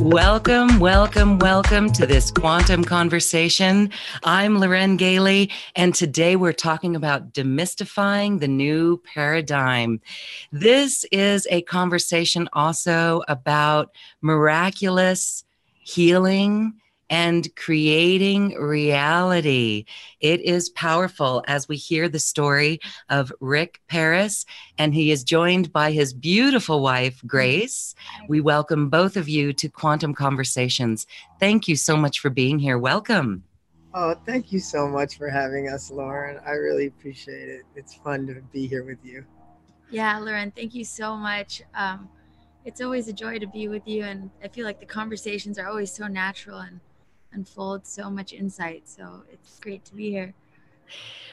Welcome, welcome, welcome to this quantum conversation. I'm Loren Gailey, and today we're talking about demystifying the new paradigm. This is a conversation also about miraculous healing and creating reality. It is powerful as we hear the story of Rick Paris, and he is joined by his beautiful wife, Grace. We welcome both of you to Quantum Conversations. Thank you so much for being here. Welcome. Oh, thank you so much for having us, Lauren. I really appreciate it. It's fun to be here with you. Yeah, Lauren, thank you so much. Um, it's always a joy to be with you, and I feel like the conversations are always so natural and unfold so much insight. So it's great to be here.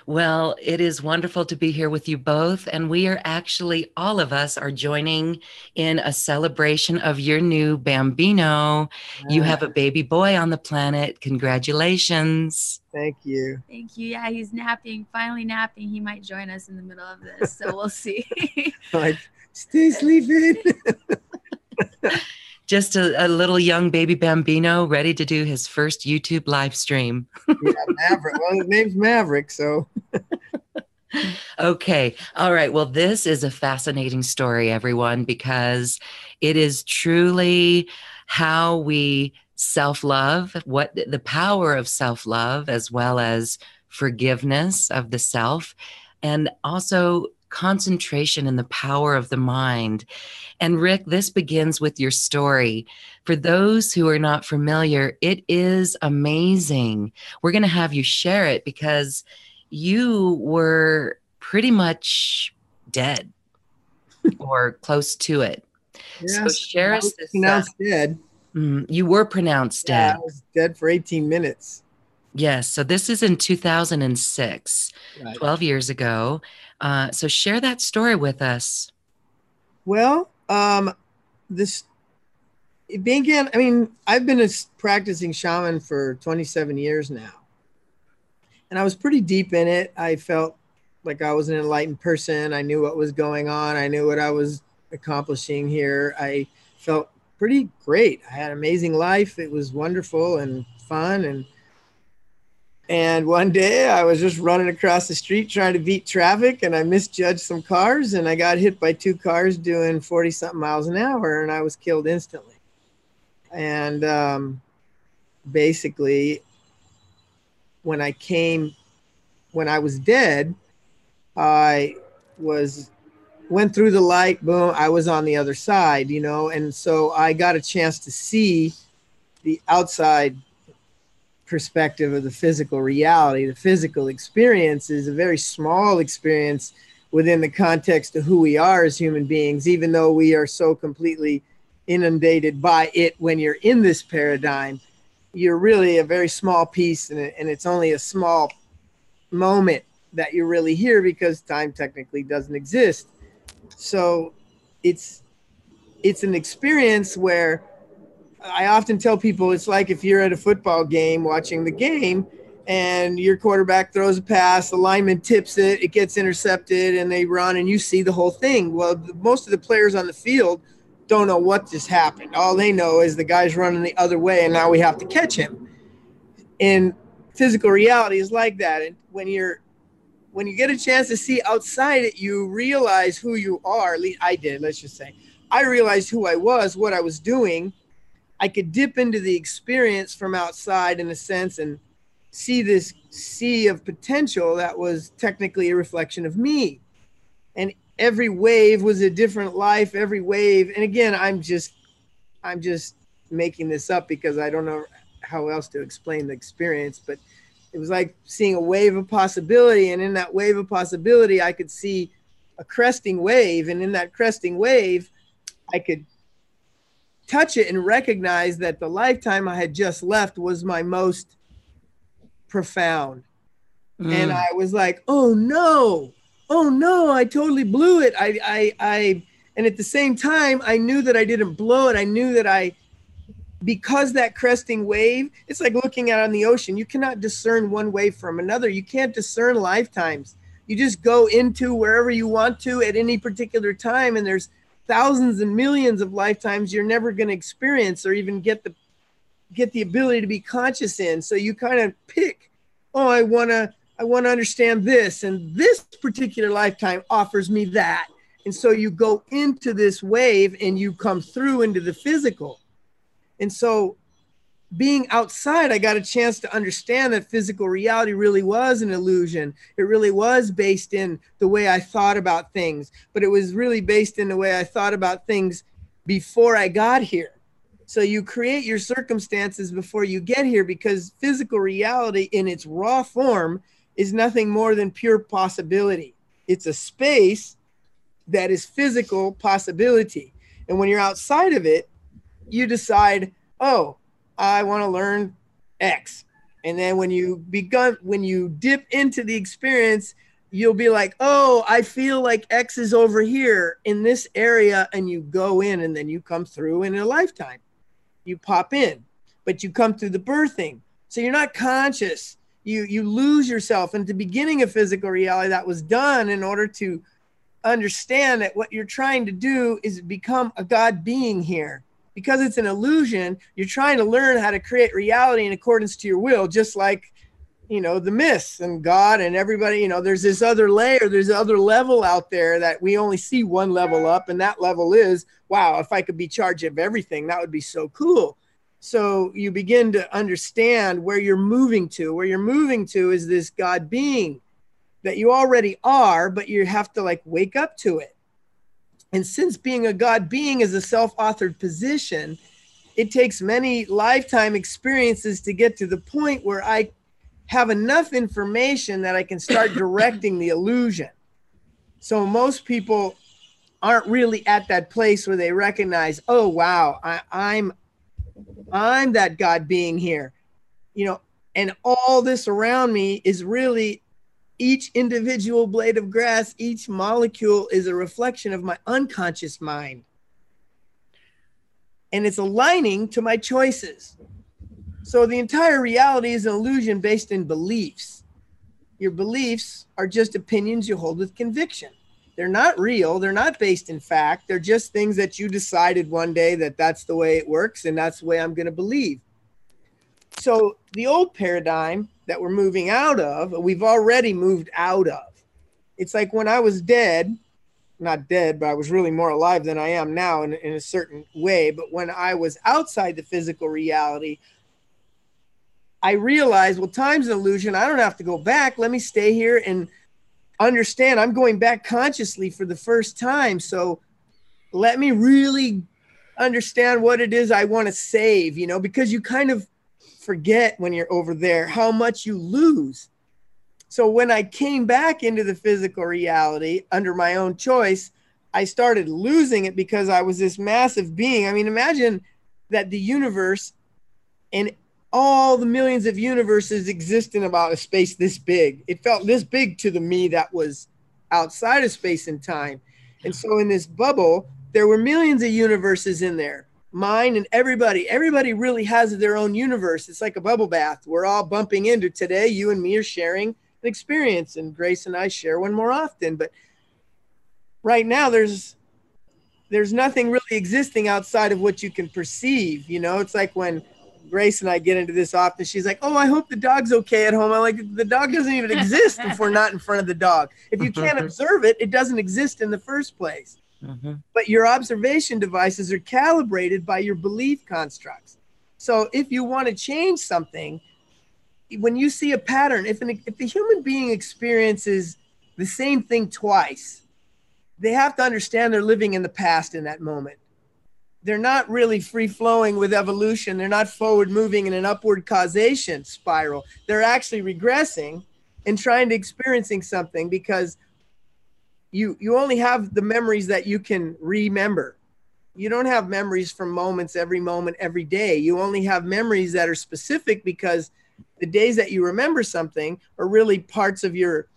Well, it is wonderful to be here with you both. And we are actually, all of us are joining in a celebration of your new Bambino. You have a baby boy on the planet. Congratulations. Thank you. Thank you. Yeah, he's napping, finally napping. He might join us in the middle of this. So we'll see. like, stay sleeping. just a, a, little young baby bambino ready to do his first YouTube live stream. yeah, Maverick. Well, his name's Maverick, so. okay. All right. Well, this is a fascinating story, everyone, because it is truly how we self love, what the power of self love, as well as forgiveness of the self, and also concentration and the power of the mind. And Rick, this begins with your story. For those who are not familiar, it is amazing. We're going to have you share it because you were pretty much dead or close to it. Yes, so share us this. Pronounced uh, dead. Mm, you were pronounced dead. I was dead for 18 minutes. Yes. So this is in 2006, right. 12 years ago. Uh, so share that story with us. Well, um, this began. I mean, I've been a practicing shaman for 27 years now, and I was pretty deep in it. I felt like I was an enlightened person. I knew what was going on. I knew what I was accomplishing here. I felt pretty great. I had an amazing life. It was wonderful and fun and and one day I was just running across the street trying to beat traffic and I misjudged some cars and I got hit by two cars doing 40 something miles an hour and I was killed instantly. And um, basically, when I came, when I was dead, I was went through the light, boom, I was on the other side, you know, and so I got a chance to see the outside perspective of the physical reality. The physical experience is a very small experience within the context of who we are as human beings, even though we are so completely inundated by it when you're in this paradigm. You're really a very small piece, and, and it's only a small moment that you're really here because time technically doesn't exist. So it's it's an experience where I often tell people it's like if you're at a football game watching the game and your quarterback throws a pass, the lineman tips it, it gets intercepted, and they run, and you see the whole thing. Well, most of the players on the field don't know what just happened. All they know is the guy's running the other way, and now we have to catch him. And physical reality is like that. And when you're when you get a chance to see outside it, you realize who you are. At least I did. Let's just say I realized who I was, what I was doing I could dip into the experience from outside in a sense and see this sea of potential that was technically a reflection of me. And every wave was a different life, every wave. And again, I'm just I'm just making this up because I don't know how else to explain the experience, but it was like seeing a wave of possibility and in that wave of possibility I could see a cresting wave and in that cresting wave I could touch it and recognize that the lifetime I had just left was my most profound. Mm. And I was like, oh no, oh no, I totally blew it. I, I, I, and at the same time, I knew that I didn't blow it. I knew that I, because that cresting wave, it's like looking out on the ocean. You cannot discern one wave from another. You can't discern lifetimes. You just go into wherever you want to at any particular time, and there's thousands and millions of lifetimes you're never going to experience or even get the get the ability to be conscious in. So you kind of pick, oh, I want to I want to understand this and this particular lifetime offers me that. And so you go into this wave and you come through into the physical. And so being outside, I got a chance to understand that physical reality really was an illusion. It really was based in the way I thought about things, but it was really based in the way I thought about things before I got here. So you create your circumstances before you get here because physical reality in its raw form is nothing more than pure possibility. It's a space that is physical possibility. And when you're outside of it, you decide, oh, I want to learn X. And then when you begun, when you dip into the experience, you'll be like, oh, I feel like X is over here in this area. And you go in and then you come through in a lifetime. You pop in, but you come through the birthing. So you're not conscious. You, you lose yourself. And at the beginning of physical reality, that was done in order to understand that what you're trying to do is become a God being here because it's an illusion, you're trying to learn how to create reality in accordance to your will, just like you know the myths and God and everybody. You know, there's this other layer, there's other level out there that we only see one level up, and that level is wow. If I could be charged of everything, that would be so cool. So you begin to understand where you're moving to. Where you're moving to is this God being that you already are, but you have to like wake up to it. And since being a God being is a self authored position, it takes many lifetime experiences to get to the point where I have enough information that I can start directing the illusion. So most people aren't really at that place where they recognize, oh wow, I, I'm I'm that God being here. You know, and all this around me is really each individual blade of grass, each molecule is a reflection of my unconscious mind. And it's aligning to my choices. So the entire reality is an illusion based in beliefs. Your beliefs are just opinions you hold with conviction. They're not real, they're not based in fact. They're just things that you decided one day that that's the way it works and that's the way I'm going to believe. So the old paradigm that we're moving out of, we've already moved out of. It's like when I was dead, not dead, but I was really more alive than I am now in, in a certain way. But when I was outside the physical reality, I realized, well, time's an illusion. I don't have to go back. Let me stay here and understand I'm going back consciously for the first time. So let me really understand what it is I want to save, you know, because you kind of forget when you're over there how much you lose. So when I came back into the physical reality under my own choice, I started losing it because I was this massive being. I mean, imagine that the universe and all the millions of universes exist in about a space this big. It felt this big to the me that was outside of space and time. And so in this bubble, there were millions of universes in there mine and everybody everybody really has their own universe. It's like a bubble bath. We're all bumping into today. You and me are sharing an experience and grace and i share one more often. But right now there's there's nothing really existing outside of what you can perceive you know? It's like when grace and i get into this often she's like oh i hope the dog's okay at home. I'm like the dog doesn't even exist if we're not in front of the dog. If you can't observe it it doesn't exist in the first place Mm-hmm. But your observation devices are calibrated by your belief constructs. So if you want to change something, when you see a pattern, if an if the human being experiences the same thing twice, they have to understand they're living in the past in that moment. They're not really free flowing with evolution. They're not forward moving in an upward causation spiral. They're actually regressing and trying to experiencing something because you you only have the memories that you can remember You don't have memories from moments every moment, every day. You only have memories that are specific because the days that you remember something are really parts of your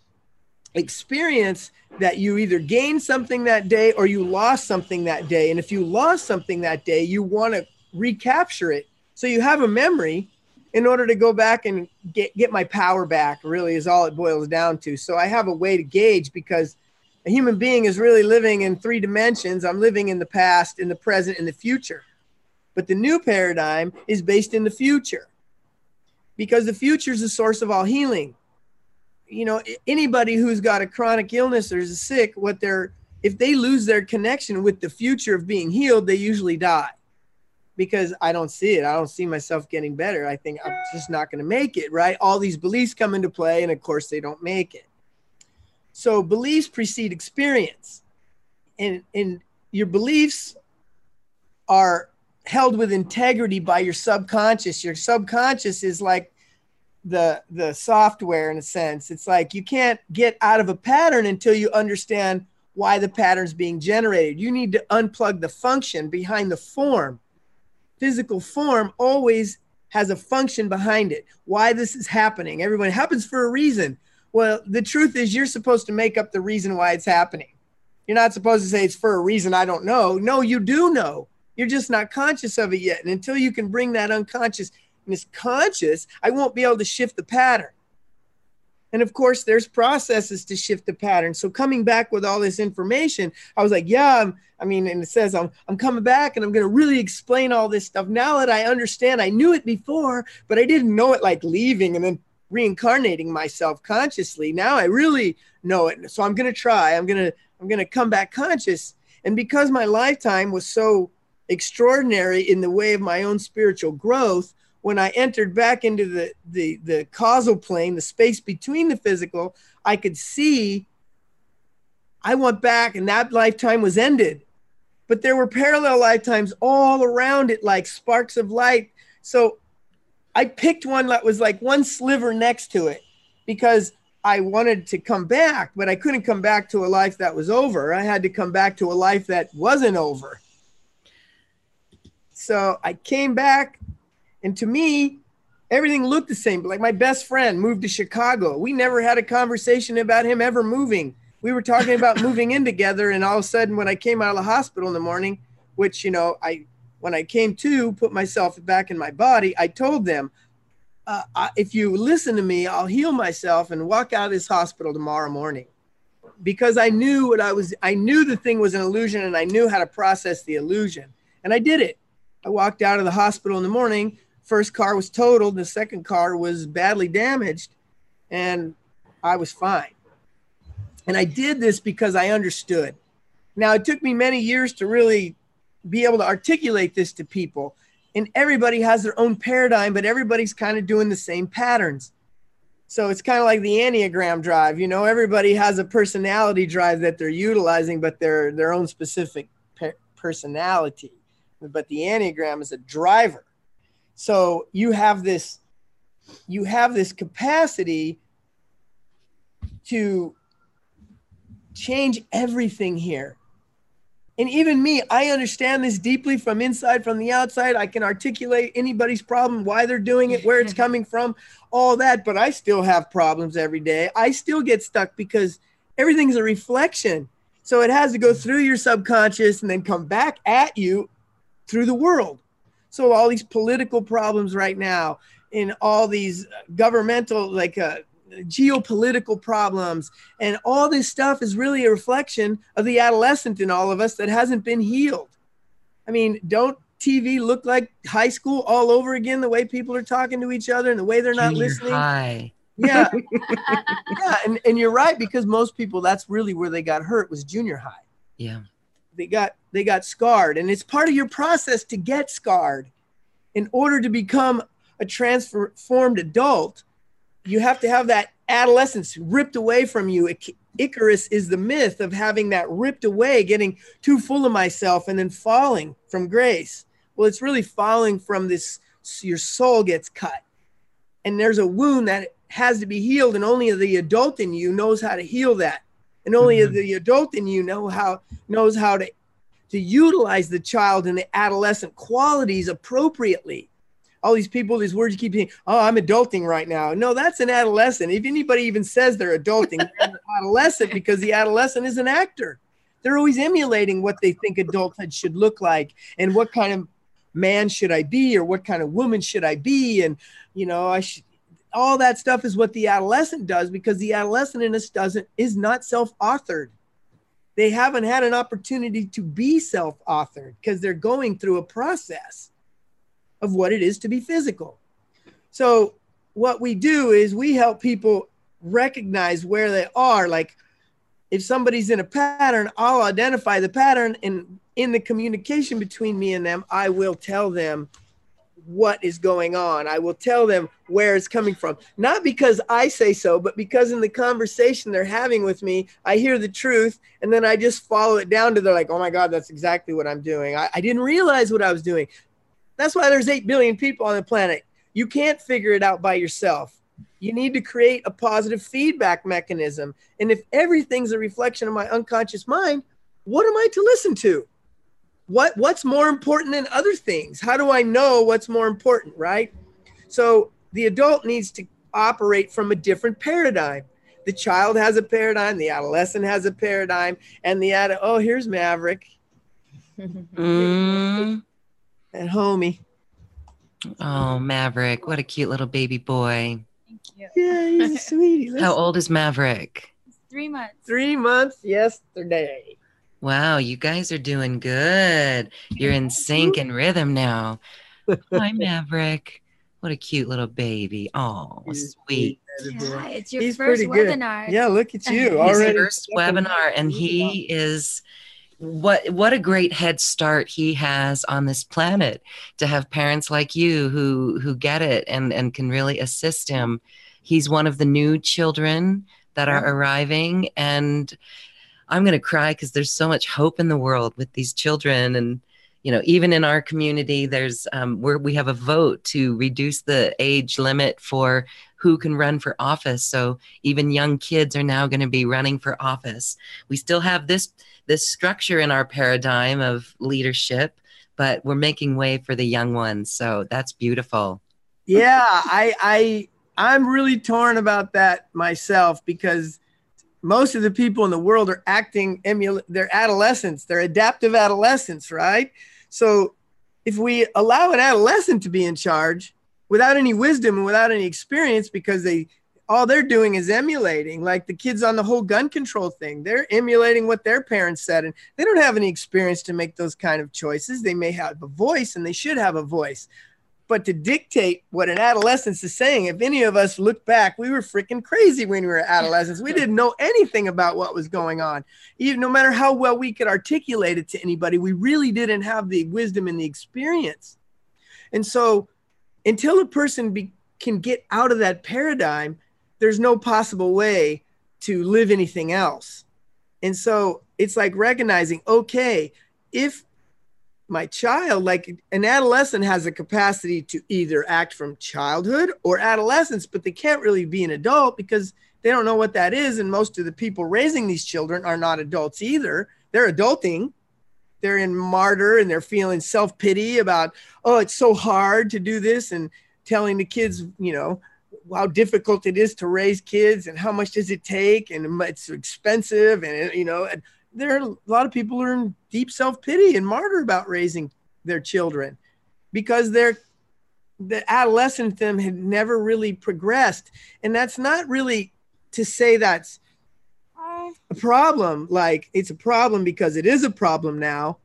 experience that you either gained something that day or you lost something that day. And if you lost something that day, you want to recapture it. So you have a memory in order to go back and get, get my power back, really, is all it boils down to. So I have a way to gauge because a human being is really living in three dimensions. I'm living in the past, in the present, in the future. But the new paradigm is based in the future because the future is the source of all healing. You know, anybody who's got a chronic illness or is sick, what they're, if they lose their connection with the future of being healed, they usually die because I don't see it. I don't see myself getting better. I think I'm just not going to make it, right? All these beliefs come into play, and of course, they don't make it. So, beliefs precede experience. And, and your beliefs are held with integrity by your subconscious. Your subconscious is like the the software in a sense. It's like you can't get out of a pattern until you understand why the pattern's being generated. You need to unplug the function behind the form physical form always has a function behind it. Why this is happening. Everyone happens for a reason. Well, the truth is you're supposed to make up the reason why it's happening. You're not supposed to say it's for a reason I don't know. No, you do know. You're just not conscious of it yet. And until you can bring that unconsciousness conscious, I won't be able to shift the pattern. And of course, there's processes to shift the pattern. So coming back with all this information, I was like, yeah, I'm, I mean, and it says I'm, I'm coming back and I'm going to really explain all this stuff now that I understand. I knew it before, but I didn't know it like leaving and then reincarnating myself consciously. Now I really know it. So I'm going to try. I'm going to, I'm going to come back conscious. And because my lifetime was so extraordinary in the way of my own spiritual growth, when I entered back into the, the, the causal plane, the space between the physical, I could see I went back and that lifetime was ended. But there were parallel lifetimes all around it, like sparks of light. So I picked one that was like one sliver next to it because I wanted to come back, but I couldn't come back to a life that was over. I had to come back to a life that wasn't over. So I came back and to me, everything looked the same. Like my best friend moved to Chicago. We never had a conversation about him ever moving. We were talking about moving in together, and all of a sudden, when I came out of the hospital in the morning, which you know, I when I came to put myself back in my body, I told them, uh, I, if you listen to me, I'll heal myself and walk out of this hospital tomorrow morning. Because I knew what I was, I knew the thing was an illusion and I knew how to process the illusion. And I did it. I walked out of the hospital in the morning first car was totaled, the second car was badly damaged, and I was fine. And I did this because I understood. Now, it took me many years to really be able to articulate this to people. And everybody has their own paradigm, but everybody's kind of doing the same patterns. So it's kind of like the Enneagram drive. You know, everybody has a personality drive that they're utilizing, but they're their own specific personality. But the Enneagram is a driver. So you have this you have this capacity to change everything here. And even me, I understand this deeply from inside, from the outside. I can articulate anybody's problem, why they're doing it, where it's coming from, all that. But I still have problems every day. I still get stuck because everything's a reflection. So it has to go through your subconscious and then come back at you through the world. So all these political problems right now, in all these governmental like uh, geopolitical problems, and all this stuff is really a reflection of the adolescent in all of us that hasn't been healed. I mean, don't TV look like high school all over again? The way people are talking to each other and the way they're not Junior listening. High. Yeah, yeah, and, and you're right because most people that's really where they got hurt was junior high Yeah. they got they got scarred and it's part of your process to get scarred in order to become a transformed adult you have to have that adolescence ripped away from you Ic- icarus is the myth of having that ripped away getting too full of myself and then falling from grace well it's really falling from this your soul gets cut and there's a wound that has to be healed and only the adult in you knows how to heal that and only Mhm. the adult in you know how knows how to to utilize the child and the adolescent qualities appropriately. All these people, these words you keep saying, oh, I'm adulting right now. No, that's an adolescent. If anybody even says they're adulting, they're an adolescent because the adolescent is an actor. They're always emulating what they think adulthood should look like and what kind of man should I be or what kind of woman should I be. And, you know, I should, all that stuff is what the adolescent does because the adolescent in us doesn't, is not self authored they haven't had an opportunity to be self authored because they're going through a process of what it is to be physical. So, what we do is we help people recognize where they are. Like, if somebody's in a pattern, I'll identify the pattern, and in the communication between me and them, I will tell them what is going on. I will tell them where it's coming from. Not because I say so, but because in the conversation they're having with me, I hear the truth and then I just follow it down to they're like, oh my God, that's exactly what I'm doing. I, I didn't realize what I was doing. That's why there's 8 billion people on the planet. You can't figure it out by yourself. You need to create a positive feedback mechanism. And if everything's a reflection of my unconscious mind, what am I to listen to? what what's more important than other things how do i know what's more important right so the adult needs to operate from a different paradigm the child has a paradigm the adolescent has a paradigm and the ad oh here's maverick mm. And homie oh maverick what a cute little baby boy thank you yeah he's a sweetie how old is maverick three months three months yesterday Wow, you guys are doing good. You're in sync and rhythm now. Hi, Maverick. What a cute little baby. Oh, sweet. Yeah, it's your He's first webinar. Good. Yeah, look at you already. first webinar, and he is what what a great head start he has on this planet to have parents like you who who get it and and can really assist him. He's one of the new children that are arriving and I'm going to cry because there's so much hope in the world with these children. And, you know, even in our community, there's um, where we have a vote to reduce the age limit for who can run for office. So even young kids are now going to be running for office. We still have this this structure in our paradigm of leadership, but we're making way for the young ones. So that's beautiful. Yeah, I I I'm really torn about that myself because most of the people in the world are acting emul they're adolescents they're adaptive adolescents right so if we allow an adolescent to be in charge without any wisdom and without any experience because they all they're doing is emulating like the kids on the whole gun control thing they're emulating what their parents said and they don't have any experience to make those kind of choices they may have a voice and they should have a voice but to dictate what an adolescence is saying, if any of us look back, we were freaking crazy when we were adolescents. We didn't know anything about what was going on. Even no matter how well we could articulate it to anybody, we really didn't have the wisdom and the experience. And so until a person be, can get out of that paradigm, there's no possible way to live anything else. And so it's like recognizing, okay, if my child, like an adolescent, has a capacity to either act from childhood or adolescence, but they can't really be an adult because they don't know what that is. And most of the people raising these children are not adults either. They're adulting. They're in martyr and they're feeling self pity about, oh, it's so hard to do this, and telling the kids, you know, how difficult it is to raise kids and how much does it take and it's expensive and you know and there are a lot of people are in deep self-pity and martyr about raising their children because they're the adolescent them had never really progressed. And that's not really to say that's a problem like it's a problem because it is a problem now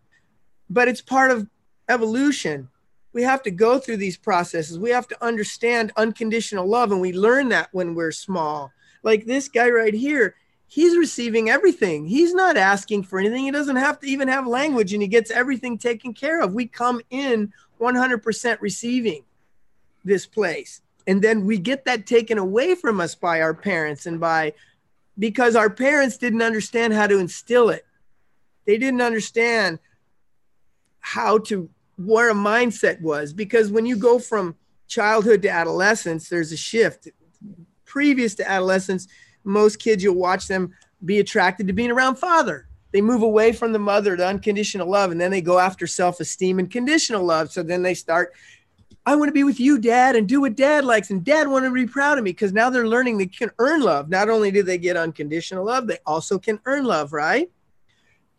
but it's part of evolution we have to go through these processes we have to understand unconditional love and we learn that when we're small like this guy right here he's receiving everything. He's not asking for anything. He doesn't have to even have language and he gets everything taken care of. We come in 100% receiving this place. And then we get that taken away from us by our parents and by because our parents didn't understand how to instill it. They didn't understand how to where a mindset was because when you go from childhood to adolescence, there's a shift. Previous to adolescence, most kids you'll watch them be attracted to being around father they move away from the mother to unconditional love and then they go after self-esteem and conditional love so then they start I want to be with you, dad, and do what dad likes. And dad want to be proud of me because now they're learning they can earn love. Not only do they get unconditional love, they also can earn love, right?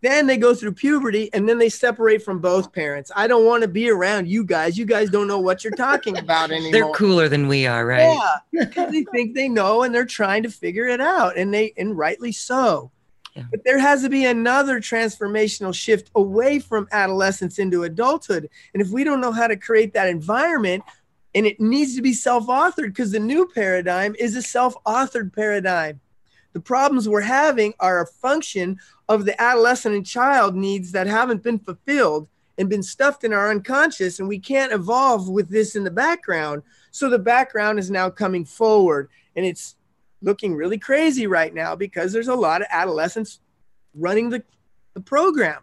Then they go through puberty and then they separate from both oh. parents. I don't want to be around you guys. You guys don't know what you're talking about anymore. They're cooler than we are, right? Yeah, because they think they know and they're trying to figure it out, and they and rightly so. Yeah. But there has to be another transformational shift away from adolescence into adulthood. And if we don't know how to create that environment, and it needs to be self authored because the new paradigm is a self authored paradigm. The problems we're having are a function of the adolescent and child needs that haven't been fulfilled and been stuffed in our unconscious, and we can't evolve with this in the background. So the background is now coming forward, and it's looking really crazy right now because there's a lot of adolescents running the, the program.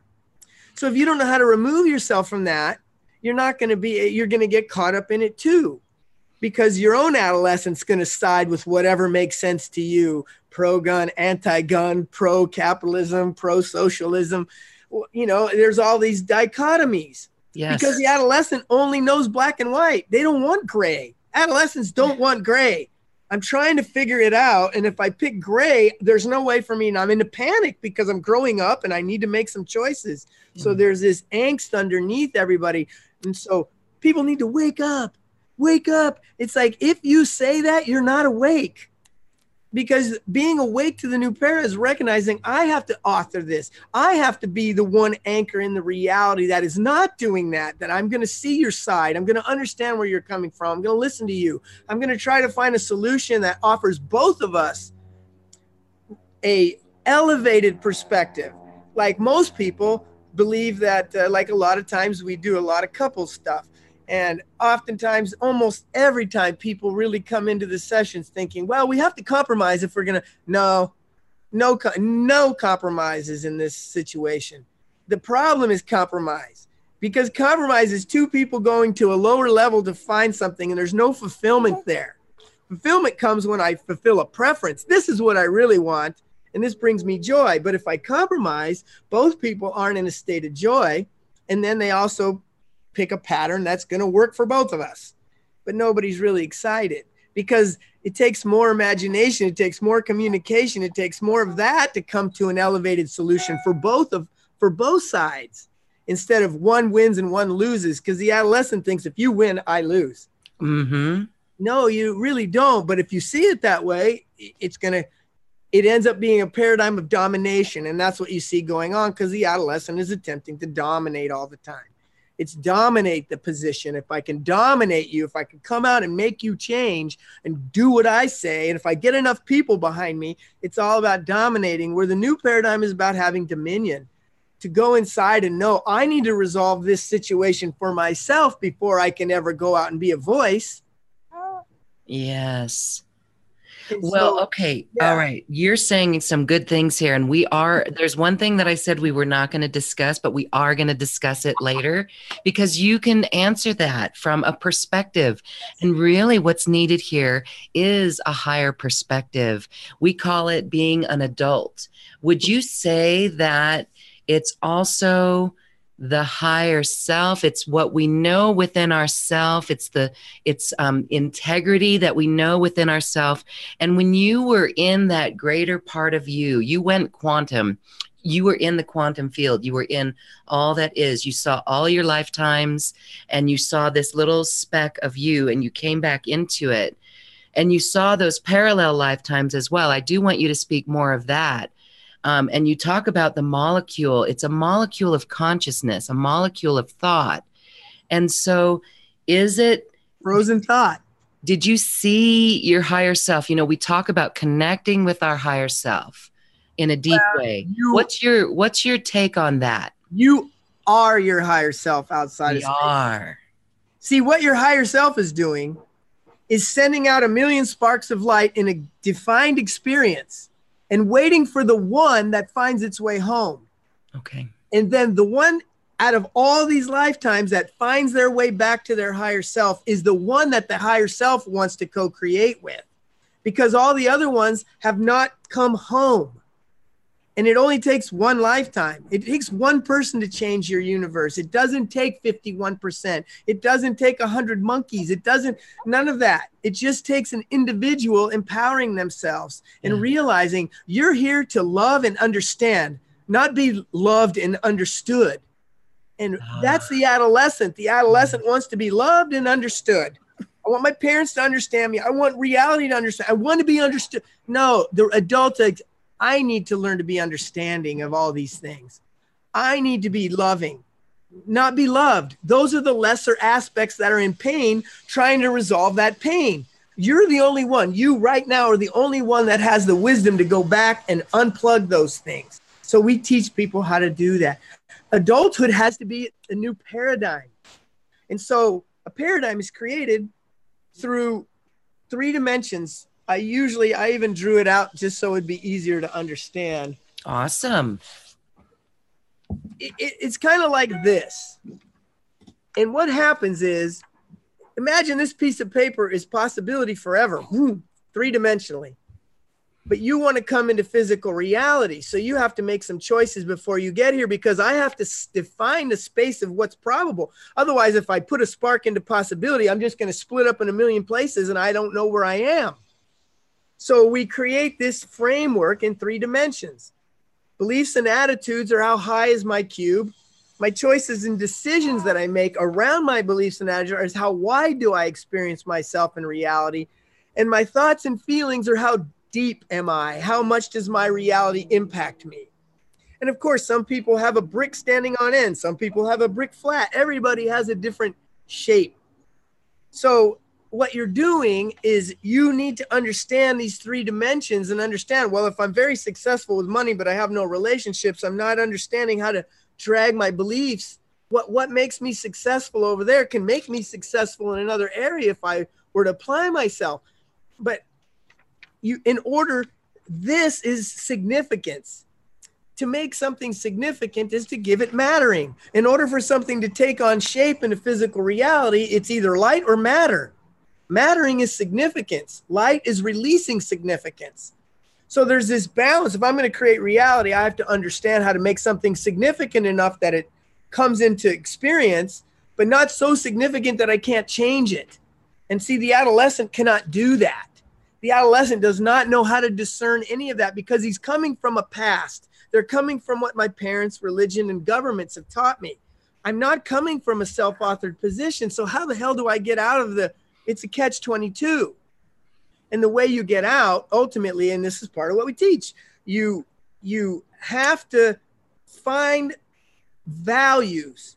So if you don't know how to remove yourself from that, you're not going to be, you're going to get caught up in it too, because your own adolescence is going to side with whatever makes sense to you pro gun, anti gun, pro capitalism, pro socialism. You know, there's all these dichotomies Yes. because the adolescent only knows black and white. They don't want gray. Adolescents don't want gray. I'm trying to figure it out. And if I pick gray, there's no way for me. And I'm in a panic because I'm growing up and I need to make some choices. So Mhm. there's this angst underneath everybody. And so people need to wake up, wake up. It's like if you say that, you're not awake. Because being awake to the new para is recognizing I have to author this. I have to be the one anchor in the reality that is not doing that. That I'm going to see your side. I'm going to understand where you're coming from. I'm going to listen to you. I'm going to try to find a solution that offers both of us a elevated perspective. Like most people believe that, uh, like a lot of times we do a lot of couple stuff. And oftentimes, almost every time, people really come into the sessions thinking, well, we have to compromise if we're going to. No, no, no compromises in this situation. The problem is compromise because compromise is two people going to a lower level to find something and there's no fulfillment mm-hmm. there. Fulfillment comes when I fulfill a preference. This is what I really want and this brings me joy. But if I compromise, both people aren't in a state of joy. And then they also pick a pattern that's going to work for both of us. But nobody's really excited because it takes more imagination, it takes more communication, it takes more of that to come to an elevated solution for both of for both sides instead of one wins and one loses because the adolescent thinks if you win, I lose. Mm-hmm. No, you really don't. But if you see it that way, it's going to, it ends up being a paradigm of domination. And that's what you see going on because the adolescent is attempting to dominate all the time. It's dominate the position. If I can dominate you, if I can come out and make you change and do what I say, and if I get enough people behind me, it's all about dominating. Where the new paradigm is about having dominion to go inside and know I need to resolve this situation for myself before I can ever go out and be a voice. Oh. Yes. Well, okay. yeah. All right. You're saying some good things here. And we are, there's one thing that I said we were not going to discuss, but we are going to discuss it later because you can answer that from a perspective. And really, what's needed here is a higher perspective. We call it being an adult. Would you say that it's also the higher self it's what we know within ourself it's the it's um, integrity that we know within ourself and when you were in that greater part of you, you went quantum. You were in the quantum field. You were in all that is. You saw all your lifetimes and you saw this little speck of you and you came back into it. And you saw those parallel lifetimes as well. I do want you to speak more of that. Um, and you talk about the molecule. It's a molecule of consciousness, a molecule of thought. And so, is it frozen thought. did you see your higher self you know we talk about connecting with our higher self in a deep way you- what's your what's your take on that You are your higher self outside we of space. are See, what your higher self is doing is sending out a million sparks of light in a defined experience and waiting for the one that finds its way home. okay And then the one out of all these lifetimes that finds their way back to their higher self is the one that the higher self wants to co create with because all the other ones have not come home. And it only takes one lifetime. It takes one person to change your universe. It doesn't take 51%. It doesn't take 100 monkeys. It doesn't, none of that. It just takes an individual empowering themselves and realizing you're here to love and understand, not be loved and understood. And ah. that's the adolescent. The adolescent wants to be loved and understood. I want my parents to understand me. I want reality to understand. I want to be understood. No, the adult I need to learn to be understanding of all these things. I need to be loving, not be loved. Those are the lesser aspects that are in pain, trying to resolve that pain. You're the only one. You right now are the only one that has the wisdom to go back and unplug those things. So we teach people how to do that. Adulthood has to be a new paradigm. And so a paradigm is created through three dimensions I usually I even drew it out just so it'd be easier to understand. Awesome. It, it, it's kind of like this. And what happens is imagine this piece of paper is possibility forever, three dimensionally. But you want to come into physical reality. So you have to make some choices before you get here because I have to define the space of what's probable. Otherwise, if I put a spark into possibility, I'm just going to split up in a million places and I don't know where I am. So we create this framework in three dimensions. Beliefs and attitudes are how high is my cube. My choices and decisions that I make around my beliefs and attitudes is how wide do I experience myself in reality. And my thoughts and feelings are how deep am I? How much does my reality impact me? And of course, some people have a brick standing on end, some people have a brick flat. Everybody has a different shape. So what you're doing is you need to understand these three dimensions and understand well if i'm very successful with money but i have no relationships i'm not understanding how to drag my beliefs. What what makes me successful over there can make me successful in another area if i were to apply myself. But you in order this is significance. To make something significant is to give it mattering. In order for something to take on shape in a physical reality it's either light or matter Mattering is significance. Light is releasing significance. So there's this balance. If I'm going to create reality, I have to understand how to make something significant enough that it comes into experience, but not so significant that I can't change it. And see, the adolescent cannot do that. The adolescent does not know how to discern any of that because he's coming from a past. They're coming from what my parents, religion, and governments have taught me. I'm not coming from a self authored position. So, how the hell do I get out of the it's a catch 22. And the way you get out ultimately, and this is part of what we teach, you you have to find values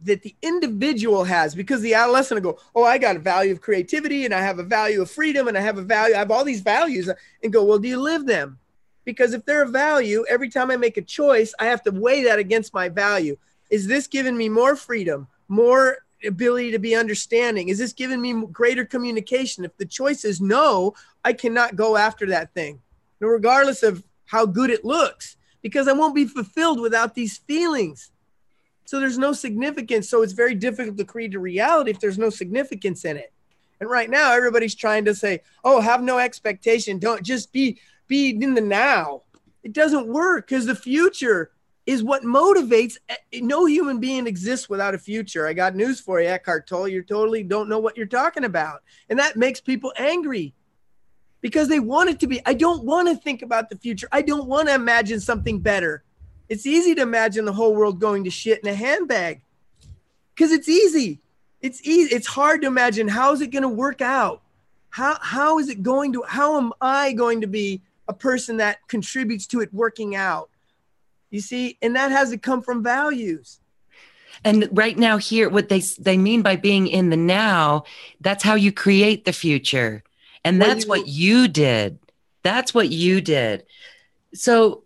that the individual has because the adolescent will go, Oh, I got a value of creativity and I have a value of freedom and I have a value, I have all these values and go, Well, do you live them? Because if they're a value, every time I make a choice, I have to weigh that against my value. Is this giving me more freedom, more ability to be understanding? Is this giving me greater communication? If the choice is no, I cannot go after that thing, regardless of how good it looks, because I won't be fulfilled without these feelings. So there's no significance. So it's very difficult to create a reality if there's no significance in it. And right now, everybody's trying to say, "Oh, have no expectation. Don't just be be in the now." It doesn't work because the future is what motivates. Eh, no human being exists without a future. I got news for you, Eckhart Tolle. You totally don't know what you're talking about. And that makes people angry because they want it to be. I don't want to think about the future. I don't want to imagine something better. It's easy to imagine the whole world going to shit in a handbag because it's easy. It's easy. It's hard to imagine how is it going to work out? How, how is it going to, how am I going to be a person that contributes to it working out? You see, and that has to come from values. And right now, here, what they they mean by being in the now, that's how you create the future, and that's you, what you did. That's what you did. So,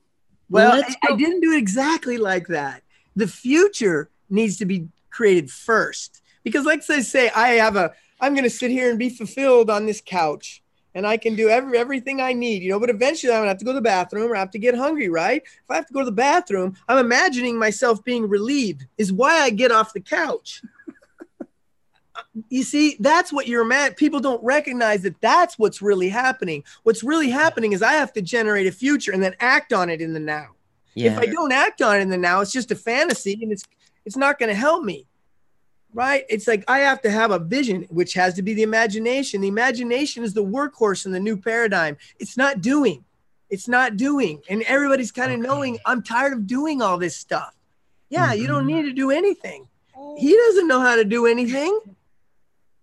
well, I, I didn't do it exactly like that. The future needs to be created first, because, like I say, I have a. I'm going to sit here and be fulfilled on this couch and I can do every everything I need, you know. But eventually, I'm gonna have to go to the bathroom or I have to get hungry, right? If I have to go to the bathroom, I'm imagining myself being relieved. Is why I get off the couch. you see, that's what you're mad. People don't recognize that that's what's really happening. What's really happening is I have to generate a future and then act on it in the now. Yeah. If I don't act on it in the now, it's just a fantasy and it's it's not going to help me. Right? It's like I have to have a vision, which has to be the imagination. The imagination is the workhorse in the new paradigm. It's not doing. It's not doing. And everybody's kind of okay. knowing I'm tired of doing all this stuff. Yeah, mm-hmm. you don't mm-hmm. need to do anything. He doesn't know how to do anything.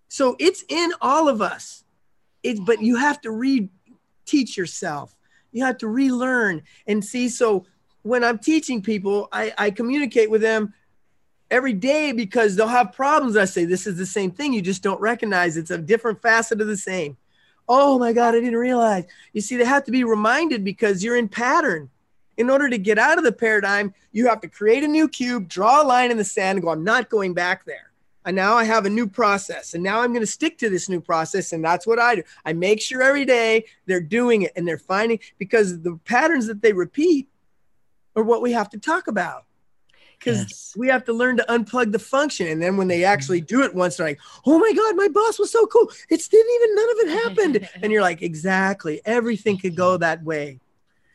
So it's in all of us. It's but you have to re teach yourself. You have to relearn and see. So when I'm teaching people, I, I communicate with them every day because they'll have problems. I say, this is the same thing. You just don't recognize it's a different facet of the same. Oh my God, I didn't realize. You see, they have to be reminded because you're in pattern. In order to get out of the paradigm, you have to create a new cube, draw a line in the sand, and go, I'm not going back there and now I have a new process and now I'm going to stick to this new process and that's what I do. I make sure every day they're doing it and they're finding because the patterns that they repeat are what we have to talk about. Because yes. we have to learn to unplug the function. And then when they actually do it once, they're like, oh my God, my boss was so cool. It didn't even, none of it happened. and you're like, exactly. Everything could go mm-hmm. that way.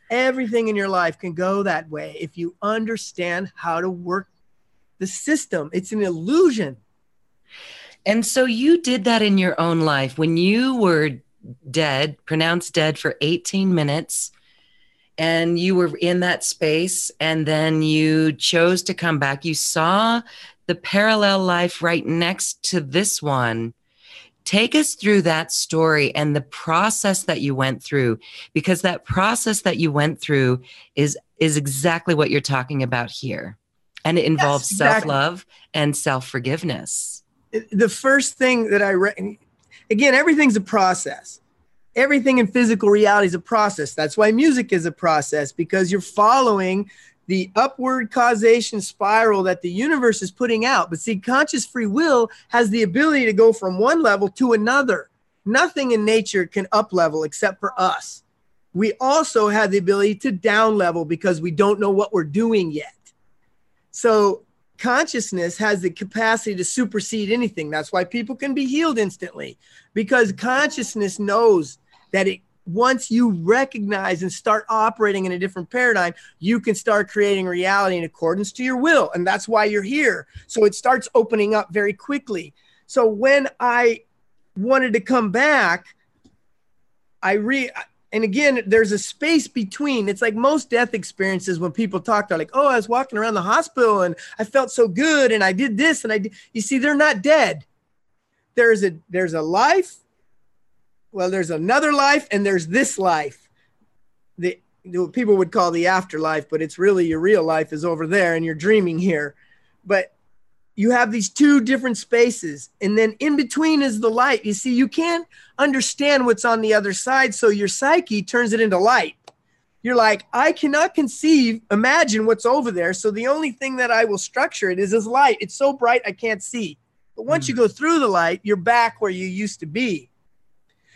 Everything in your life can go that way if you understand how to work the system. It's an illusion and so you did that in your own life when you were dead, pronounced dead for 18 minutes, and you were in that space, and then you chose to come back. You saw the parallel life right next to this one. Take us through that story and the process that you went through, because that process that you went through is is exactly what you're talking about here. And it involves yes, exactly. self-love and self-forgiveness the first thing that I read, again, everything's a process. Everything in physical reality is a process. That's why music is a process because you're following the upward causation spiral that the universe is putting out. But see, conscious free will has the ability to go from one level to another. Nothing in nature can up level except for us. We also have the ability to down level because we don't know what we're doing yet. So consciousness has the capacity to supersede anything. That's why people can be healed instantly because consciousness knows that it once you recognize and start operating in a different paradigm, you can start creating reality in accordance to your will. And that's why you're here. So it starts opening up very quickly. So when I wanted to come back, I re and again, there's a space between. It's like most death experiences when people talk, they're like, oh, I was walking around the hospital and I felt so good and I did this and I did. You see, they're not dead. There's a there's a life. Well, there's another life and there's this life. The, the people would call the afterlife, but it's really your real life is over there and you're dreaming here. But you have these two different spaces and then in between is the light you see you can't understand what's on the other side so your psyche turns it into light you're like i cannot conceive imagine what's over there so the only thing that i will structure it is as light it's so bright i can't see but once mm. you go through the light you're back where you used to be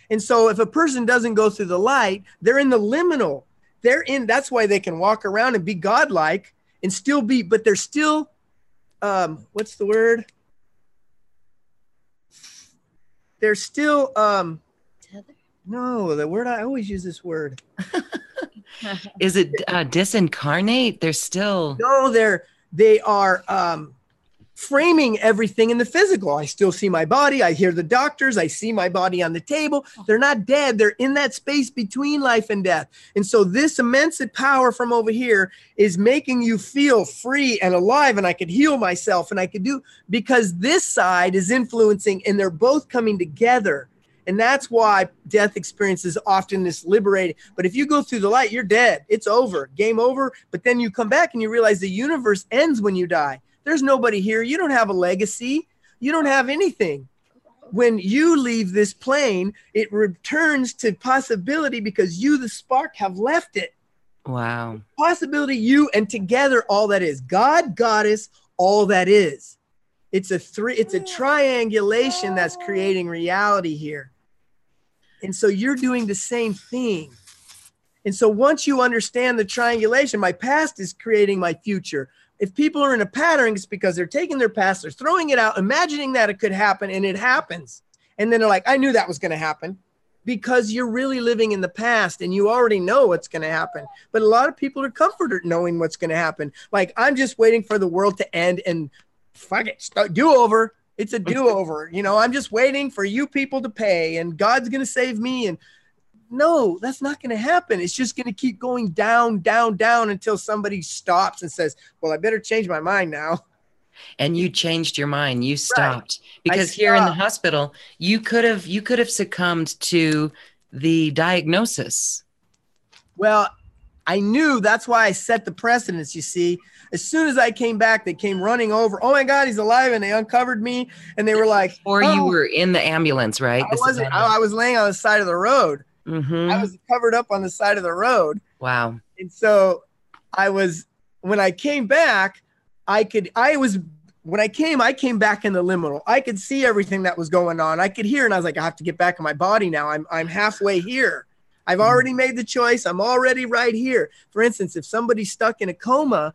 and so if a person doesn't go through the light they're in the liminal they're in that's why they can walk around and be godlike and still be but they're still um, what's the word? They're still um, no, the word I always use this word. Is it uh, disincarnate? They're still no, they're they are um framing everything in the physical. I still see my body. I hear the doctors. I see my body on the table. Oh. They're not dead. They're in that space between life and death. And so, this immense power from over here is making you feel free and alive. And I could heal myself and I could do because this side is influencing and they're both coming together. And that's why death experiences often this liberating. But if you go through the light, you're dead. It's over, game over. But then you come back and you realize the universe ends when you die. There's nobody here. You don't have a legacy. You don't have anything. When you leave this plane, it returns to possibility because you, the spark, have left it. Wow. Possibility, you, and together, all that is God, Goddess, all that is. It's a three, it's a triangulation that's creating reality here. And so you're doing the same thing. And so once you understand the triangulation, my past is creating my future if people are in a pattern, it's because they're taking their past, they're throwing it out, imagining that it could happen, and it happens. And then they're like, I knew that was going to happen because you're really living in the past and you already know what's going to happen. But a lot of people are comforted knowing what's going to happen. Like, I'm just waiting for the world to end and fuck it, start, do over. It's a do over. You know, I'm just waiting for you people to pay and God's going to save me. And no, that's not going to happen. It's just going to keep going down, down, down until somebody stops and says, Well, I better change my mind now. And you changed your mind. You stopped right. because here in the hospital, you could have you could have succumbed to the diagnosis. Well, I knew that's why I set the precedence. You see, as soon as I came back, they came running over. Oh my God, he's alive! And they uncovered me, and they were like, "Or oh. you were in the ambulance, right?" I wasn't. I, I was laying on the side of the road. Mm-hmm. I was covered up on the side of the road. Wow. And so I was, when I came back, I could, I was, when I came, I came back in the liminal. I could see everything that was going on. I could hear, and I was like, I have to get back in my body now. I'm, I'm halfway here. I've mm-hmm. already made the choice. I'm already right here. For instance, if somebody's stuck in a coma,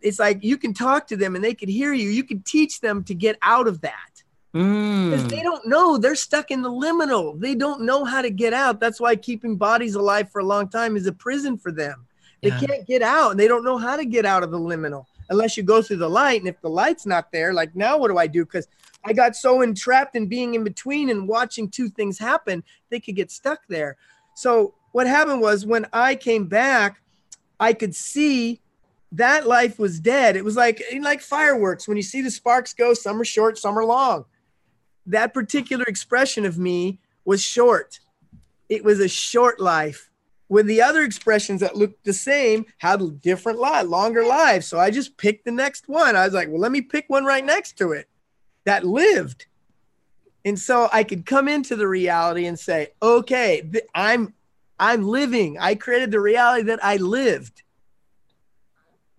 it's like you can talk to them and they could hear you. You can teach them to get out of that. Because mm. they don't know. They're stuck in the liminal. They don't know how to get out. That's why keeping bodies alive for a long time is a prison for them. They yeah. can't get out and they don't know how to get out of the liminal unless you go through the light. And if the light's not there, like now, what do I do? Because I got so entrapped in being in between and watching two things happen, they could get stuck there. So what happened was when I came back, I could see that life was dead. It was like like fireworks. When you see the sparks go, some are short, some are long that particular expression of me was short. It was a short life. With the other expressions that looked the same had different life, longer lives. So I just picked the next one. I was like, well, let me pick one right next to it that lived. And so I could come into the reality and say, okay, th- I'm I'm living. I created the reality that I lived.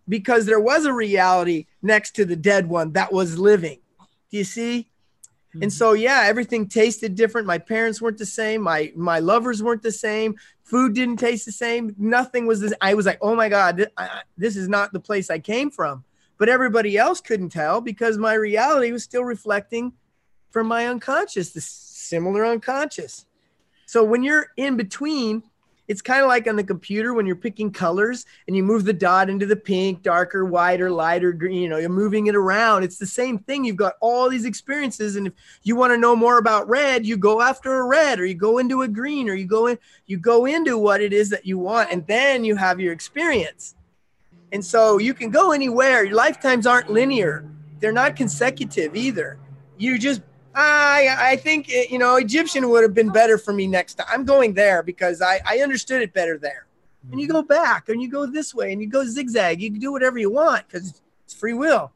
Because there was a reality next to the dead one that was living. Do you see? And mm-hmm. so yeah, everything tasted different. My parents weren't the same. My my lovers weren't the same. Food didn't taste the same. Nothing was this. I was like, oh my god, this, I, this is not the place I came from. But everybody else couldn't tell because my reality was still reflecting from my unconscious, the similar unconscious. So when you're in between it's kind of like on the computer when you're picking colors and you move the dot into the pink, darker, wider, lighter green, you know, you're moving it around. It's the same thing. You've got all these experiences. And if you want to know more about red, you go after a red or you go into a green or you go in, you go into what it is that you want, and then you have your experience. And so you can go anywhere. Your lifetimes aren't linear. They're not consecutive either. You just I I think eh, you know Egyptian would have been better for me next time. I'm going there because I I understood it better there. And you go back and you go this way and you go zigzag. You can do whatever you want because it's free will,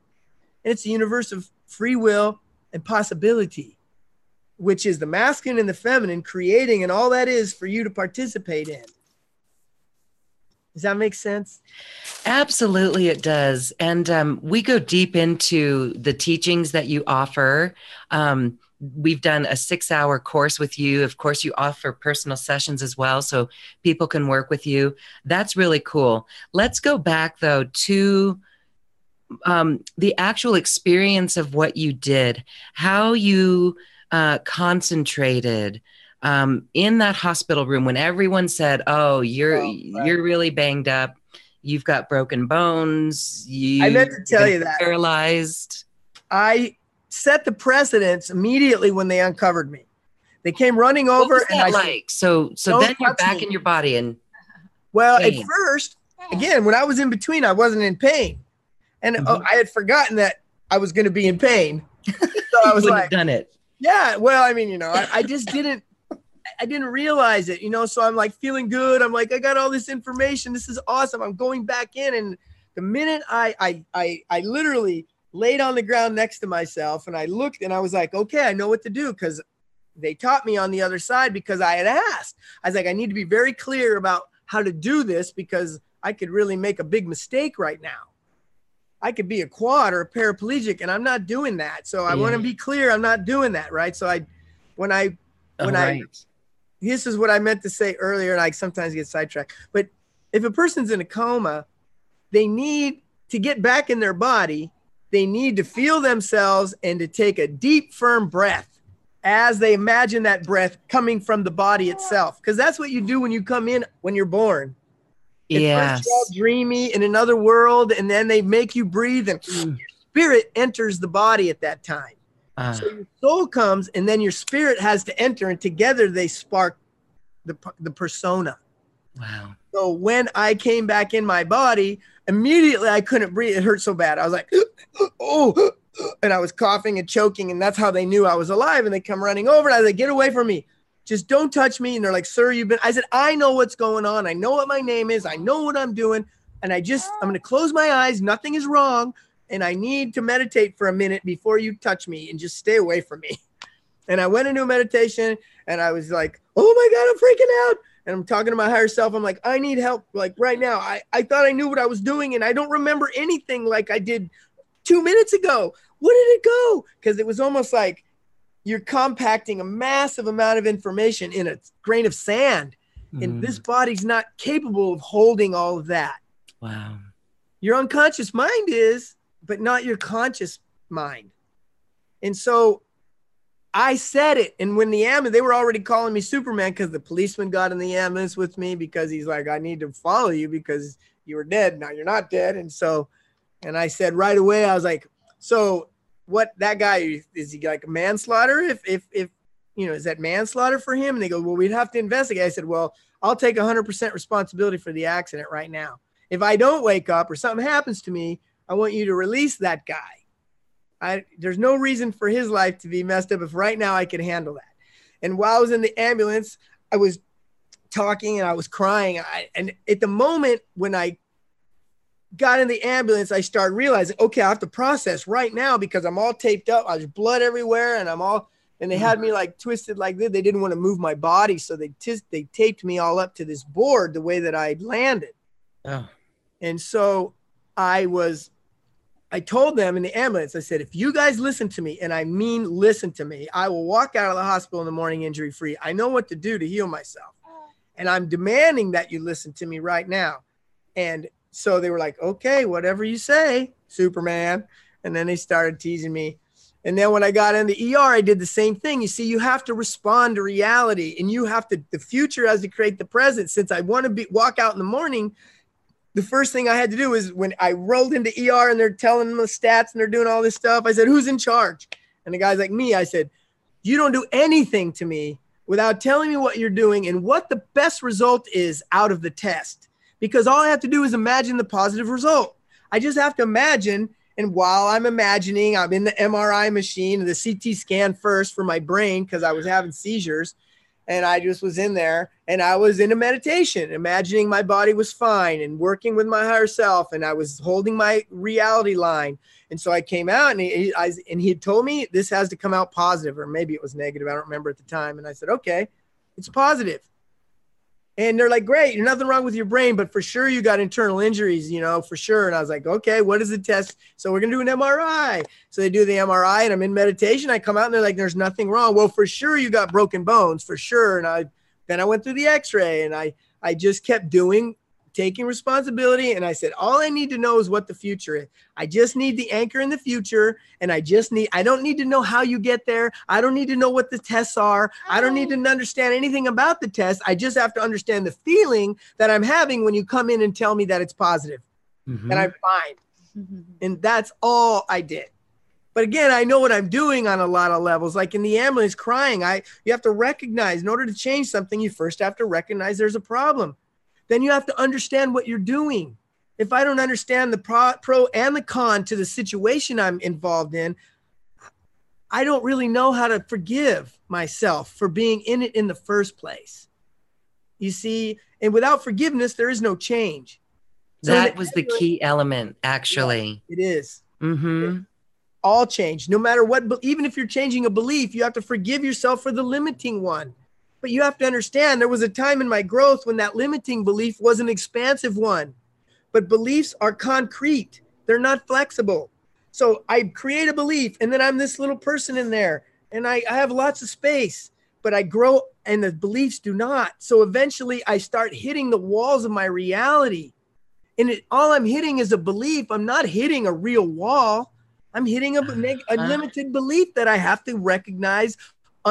and it's a universe of free will and possibility, which is the masculine and the feminine creating, and all that is for you to participate in. Does that make sense? Absolutely, it does. And um, we go deep into the teachings that you offer. Um, we've done a six hour course with you. Of course, you offer personal sessions as well, so people can work with you. That's really cool. Let's go back, though, to um, the actual experience of what you did, how you uh, concentrated um, in that hospital room when everyone said, "Oh, you're oh, right. you're really banged up. You've got broken bones. You I meant to tell you that paralyzed." I set the precedence immediately when they uncovered me. They came running over, and I like so so then you're back me. in your body and. Well, pain. at first, again, when I was in between, I wasn't in pain, and mm-hmm. oh, I had forgotten that I was going to be in pain. So I was like, "Done it." Yeah, well, I mean, you know, I, I just didn't I didn't realize it, you know. So I'm like feeling good. I'm like, I got all this information. This is awesome. I'm going back in, and the minute I I I, I literally laid on the ground next to myself, and I looked, and I was like, okay, I know what to do because they taught me on the other side because I had asked. I was like, I need to be very clear about how to do this because I could really make a big mistake right now. I could be a quad or a paraplegic, and I'm not doing that. So I yeah. want to mm. be clear. I'm not doing that, right? So I, when I, when right. I this is what I meant to say earlier, and I sometimes get sidetracked. But if a person's in a coma, they need to get back in their body, they need to feel themselves and to take a deep, firm breath as they imagine that breath coming from the body itself. Because that's what you do when you come in when you're born. Yes. all dreamy in another world, and then they make you breathe, and Mm. your spirit enters the body at that time. Ah, So your soul comes, and then your spirit has to enter, and together they spark the the persona. wow. So when I came back in my body, immediately I couldn't breathe. It hurt so bad. I was like, oh, and I was coughing and choking, and that's how they knew I was alive. And they come running over, and I was like, get away from me. Just don't touch me. And they're like, sir, you've been. I said, I know what's going on. I know what my name is. I know what I'm doing. And I just, I'm going to close my eyes. Nothing is wrong. And I need to meditate for a minute before you touch me and just stay away from me. And I went into a meditation and I was like, oh my God, I'm freaking out and I'm talking to my higher self. I'm like, I need help like right now. I, I thought I knew what I was doing and I don't remember anything like I did two minutes ago. Where did it go? Because it was almost like you're compacting a massive amount of information in a grain of sand. And Mm, this body's not capable of holding all of that. wow. Your unconscious mind is, but not your conscious mind. And so I said it. And when the ambulance, they were already calling me Superman because the policeman got in the ambulance with me because he's like, I need to follow you because you were dead. Now you're not dead. And so, and I said right away, I was like, so what that guy is he like manslaughter? If, if, if, you know, is that manslaughter for him? And they go, well, we'd have to investigate. I said, well, I'll take 100% responsibility for the accident right now. If I don't wake up or something happens to me, I want you to release that guy. I there's no reason for his life to be messed up if right now I can handle that. And while I was in the ambulance, I was talking and I was crying. I, and at the moment when I got in the ambulance, I started realizing, okay, I have to process right now because I'm all taped up. There's blood everywhere, and I'm all and they had me like twisted like this. They didn't want to move my body, so they tis- they taped me all up to this board the way that I landed. Oh, And so I was, I told them in the ambulance, I said, if you guys listen to me, and I mean listen to me, I will walk out of the hospital in the morning injury free. I know what to do to heal myself. And I'm demanding that you listen to me right now. And so they were like, okay, whatever you say, Superman. And then they started teasing me. And then when I got in the ER, I did the same thing. You see, you have to respond to reality and you have to, the future has to create the present. Since I want to be walk out in the morning, the first thing I had to do is when I rolled into ER and they're telling them the stats and they're doing all this stuff, I said, Who's in charge? And the guy's like, Me. I said, You don't do anything to me without telling me what you're doing and what the best result is out of the test. Because all I have to do is imagine the positive result. I just have to imagine. And while I'm imagining, I'm in the MRI machine, the CT scan first for my brain because I was having seizures and I just was in there and I was in a meditation, imagining my body was fine and working with my higher self, and I was holding my reality line. And so I came out and he, I, and he had told me this has to come out positive, or maybe it was negative. I don't remember at the time. And I said, okay, it's positive. And they're like, great, nothing wrong with your brain, but for sure you got internal injuries, you know, for sure. And I was like, okay, what is the test? So we're gonna do an MRI. So they do the MRI, and I'm in meditation. I come out and they're like, there's nothing wrong. Well, for sure you got broken bones, for sure. And I then I went through the X-ray, and I I just kept doing taking responsibility and i said all i need to know is what the future is. I just need the anchor in the future and i just need i don't need to know how you get there. I don't need to know what the tests are. I don't need to understand anything about the test. I just have to understand the feeling that i'm having when you come in and tell me that it's positive. Mhm. and i'm fine. And that's all i did. But again i know what i'm doing on a lot of levels. Like in the ambulance crying i you have to recognize in order to change something you first have to recognize there's a problem then you have to understand what you're doing. If i don't understand the pro, pro and the con to the situation i'm involved in i don't really know how to forgive myself for being in it in the first place. You see and without forgiveness there is no change. So that was the key element, actually. it is. Mm-hmm. all change no matter what even if you're changing a belief you have to forgive yourself for the limiting one but you have to understand there was a time in my growth when that limiting belief was an expansive one but beliefs are concrete they're not flexible so i create a belief and then i'm this little person in there and i, I have lots of space but i grow and the beliefs do not so eventually i start hitting the walls of my reality And it, all I'm hitting is a belief. I'm not hitting a real wall. I'm hitting a, a Uh-huh. limited belief that I have to recognize,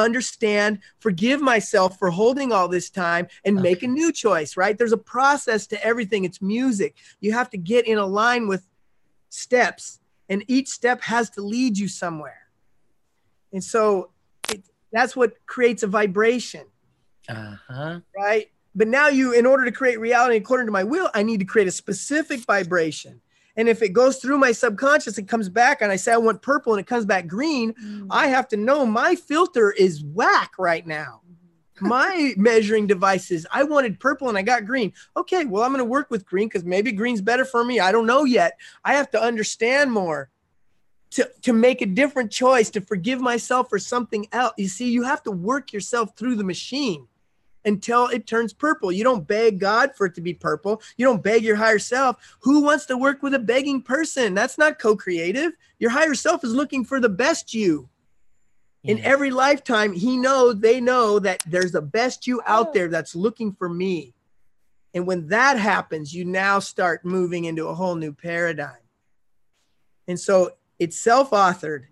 understand, forgive myself for holding all this time and make a new choice, right? There's a process to everything. It's music. You have to get in a line with steps, and each step has to lead you somewhere. And so it, that's what creates a vibration, Uh-huh. right? But now you, in order to create reality according to my will, I need to create a specific vibration. And if it goes through my subconscious, it comes back, and I say I want purple, and it comes back green. Mm. I have to know my filter is whack right now. My measuring devices, I wanted purple and I got green. Okay, well, I'm going to work with green because maybe green's better for me. I don't know yet. I have to understand more to, to make a different choice, to forgive myself for something else. You see, you have to work yourself through the machine until it turns purple. You don't beg God for it to be purple. You don't beg your higher self. Who wants to work with a begging person? That's not co creative. Your higher self is looking for the best you. In Yeah. every lifetime, he knows, they know that there's the best you out there that's looking for me. And when that happens, you now start moving into a whole new paradigm. And so it's self authored.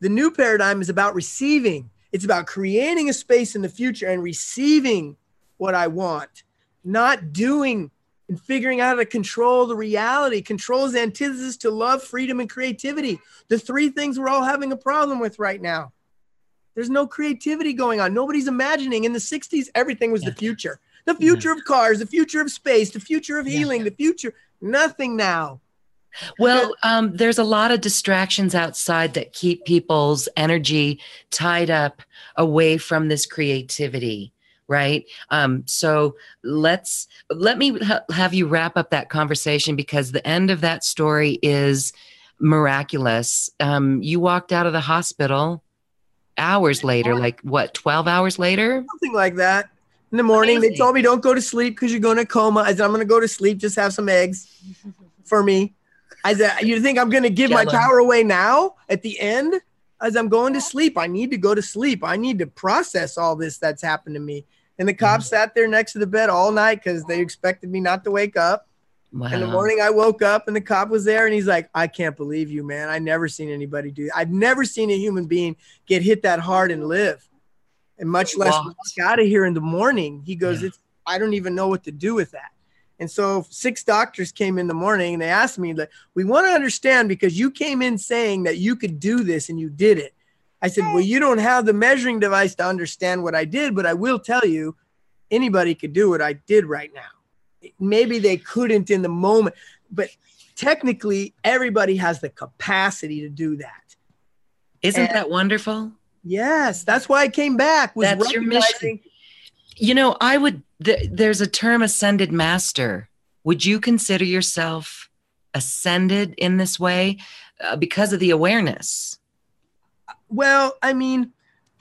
The new paradigm is about receiving, it's about creating a space in the future and receiving what I want, not doing and figuring out how to control the reality. Control is the antithesis to love, freedom, and creativity. The three things we're all having a problem with right now. There's no creativity going on. Nobody's imagining. In the 60s, everything was the future. The future of cars, the future of space, the future of Yeah. healing, the future. Nothing now. Well, um, there's a lot of distractions outside that keep people's energy tied up away from this creativity, right? Um, so let's let me ha- have you wrap up that conversation because the end of that story is miraculous. Um, you walked out of the hospital hours later, like what, 12 hours later? Something like that. In the morning, they told me don't go to sleep because you're going to coma. I said, I'm going to go to sleep. Just have some eggs for me. I said, you think I'm going to give my power away now at the end? As I'm going to sleep, I need to go to sleep. I need to process all this that's happened to me. And the cops mm-hmm. sat there next to the bed all night because they expected me not to wake up. Wow. In the morning, I woke up and the cop was there, and he's like, "I can't believe you, man. I never seen anybody do. I've never seen a human being get hit that hard and live, and much less Wow. walk out of here in the morning." He goes, Yeah. "It's I don't even know what to do with that." And so six doctors came in the morning and they asked me, like, "We want to understand because you came in saying that you could do this and you did it." I said, "Well, you don't have the measuring device to understand what I did, but I will tell you, anybody could do what I did right now." maybe they couldn't in the moment, but technically everybody has the capacity to do that. Isn't and- that wonderful? Yes, that's why I came back. That's your mission. You know, I would, th- there's a term ascended master. Would you consider yourself ascended in this way uh, because of the awareness? Well, I mean,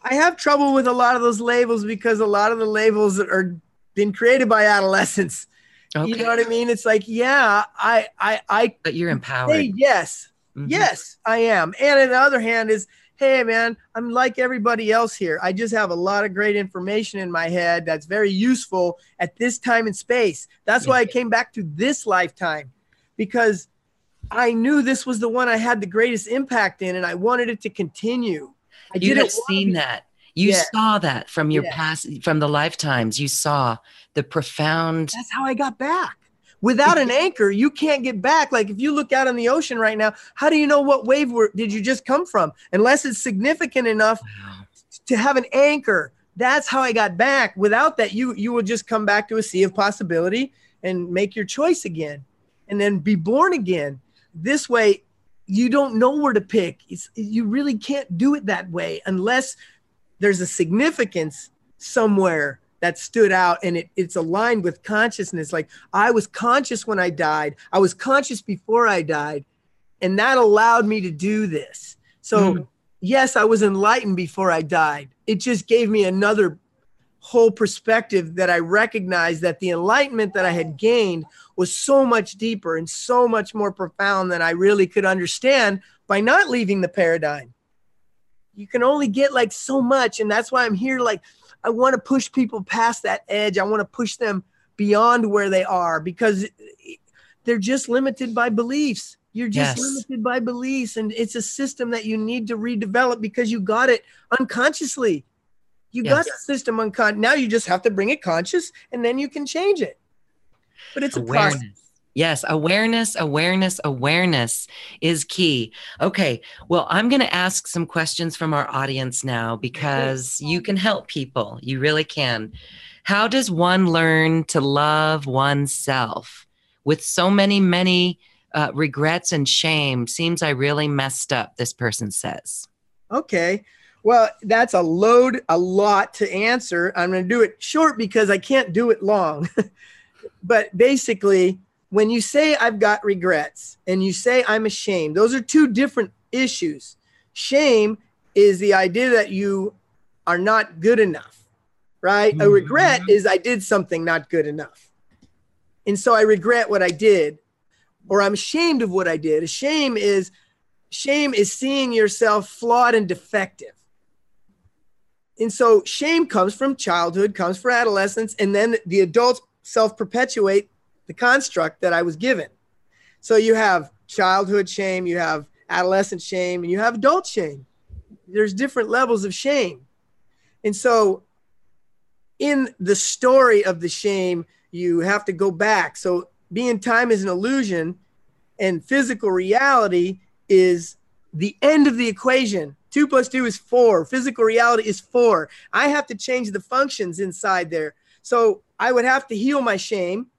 I have trouble with a lot of those labels because a lot of the labels that are been created by adolescents. Okay. You know what I mean? It's like, yeah, I, I, I But you're empowered. yes, Mhm. Yes, I am. And on the other hand, is hey man, I'm like everybody else here. I just have a lot of great information in my head that's very useful at this time and space. That's why I came back to this lifetime because I knew this was the one I had the greatest impact in, and I wanted it to continue. I You didn't have seen be- that. You Yeah. saw that from your Yeah. past, from the lifetimes. You saw the profound. That's how I got back. Without an anchor, you can't get back. Like if you look out on the ocean right now, how do you know what wave were, did you just come from? Unless it's significant enough to have an anchor. That's how I got back. Without that, you you will just come back to a sea of possibility and make your choice again, and then be born again. This way, you don't know where to pick. It's, you really can't do it that way unless there's a significance somewhere that stood out and it, it's aligned with consciousness. Like I was conscious when I died. I was conscious before I died, and that allowed me to do this. So Mm. yes, I was enlightened before I died. It just gave me another whole perspective that I recognized that the enlightenment that I had gained was so much deeper and so much more profound than I really could understand by not leaving the paradigm. You can only get like so much. And that's why I'm here. Like, I want to push people past that edge. I want to push them beyond where they are because they're just limited by beliefs. You're just Yes. limited by beliefs. And it's a system that you need to redevelop because you got it unconsciously. You got Yes. the system unconscious. Now you just have to bring it conscious and then you can change it. But it's a process. Yes, awareness, awareness, awareness is key. Okay, well, I'm going to ask some questions from our audience now because you can help people. You really can. How does one learn to love oneself with so many, many uh, regrets and shame? Seems I really messed up, this person says. Okay. Well, that's a load, a lot to answer. I'm going to do it short because I can't do it long. but basically, when you say I've got regrets and you say I'm ashamed, those are two different issues. Shame is the idea that you are not good enough, right? A regret mm-hmm. is I did something not good enough. And so I regret what I did, or I'm ashamed of what I did. A shame is shame is seeing yourself flawed and defective. And so shame comes from childhood, comes from adolescence, and then the adults self perpetuate the construct that I was given. So you have childhood shame, you have adolescent shame, and you have adult shame. There's different levels of shame. And so in the story of the shame, you have to go back. So being time is an illusion and physical reality is the end of the equation. Two plus two is four. Physical reality is four. I have to change the functions inside there. So I would have to heal my shame.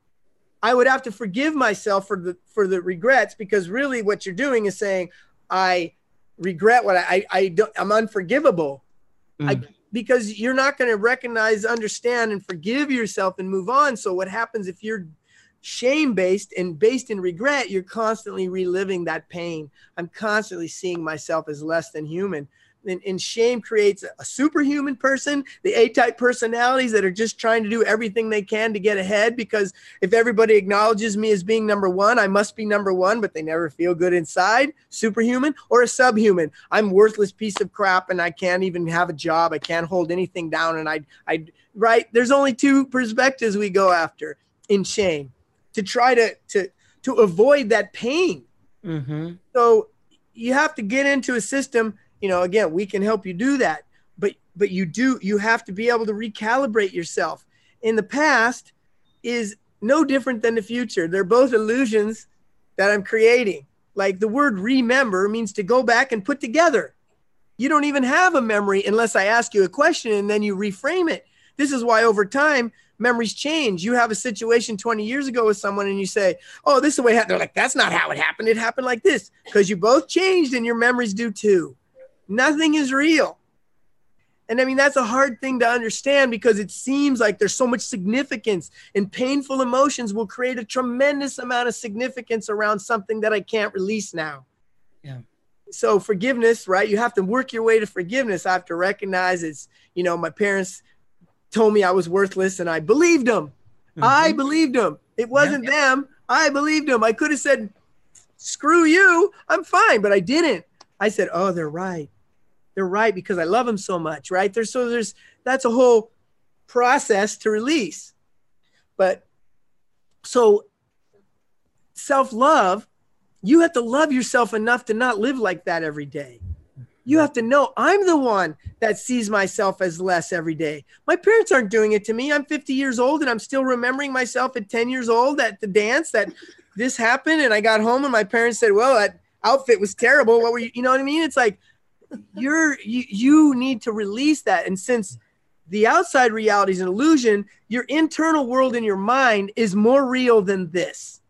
I would have to forgive myself for the for the regrets because really what you're doing is saying I regret what I I, I don't I'm unforgivable. I, Mm. because you're not going to recognize, understand, and forgive yourself and move on. So what happens if you're shame based and based in regret? You're constantly reliving that pain. I'm constantly seeing myself as less than human. And, and shame creates a superhuman person, the A type personalities that are just trying to do everything they can to get ahead. Because if everybody acknowledges me as being number one, I must be number one, but they never feel good inside. Superhuman or a subhuman. I'm worthless piece of crap and I can't even have a job. I can't hold anything down. And I, I, right? There's only two perspectives we go after in shame to try to, to, to avoid that pain. Mm-hmm. So you have to get into a system. You know, again, we can help you do that, but but you do you have to be able to recalibrate yourself. In the past is no different than the future. They're both illusions that I'm creating. Like the word remember means to go back and put together. You don't even have a memory unless I ask you a question and then you reframe it. This is why over time memories change. You have a situation 20 years ago with someone and you say, Oh, this is the way it happened. They're like, That's not how it happened. It happened like this because you both changed and your memories do too. Nothing is real. And I mean, that's a hard thing to understand because it seems like there's so much significance, and painful emotions will create a tremendous amount of significance around something that I can't release now. Yeah. So, forgiveness, right? You have to work your way to forgiveness. I have to recognize it's, you know, my parents told me I was worthless and I believed them. I Mhm. believed them. It wasn't them. I believed them. I could have said, screw you. I'm fine, but I didn't. I said, oh, they're right. They're right because I love them so much, right? There's so there's that's a whole process to release. But so self-love, you have to love yourself enough to not live like that every day. You have to know I'm the one that sees myself as less every day. My parents aren't doing it to me. I'm 50 years old and I'm still remembering myself at 10 years old at the dance that this happened. And I got home and my parents said, Well, that outfit was terrible. What were you? You know what I mean? It's like you're you, you need to release that. And since the outside reality is an illusion, your internal world in your mind is more real than this.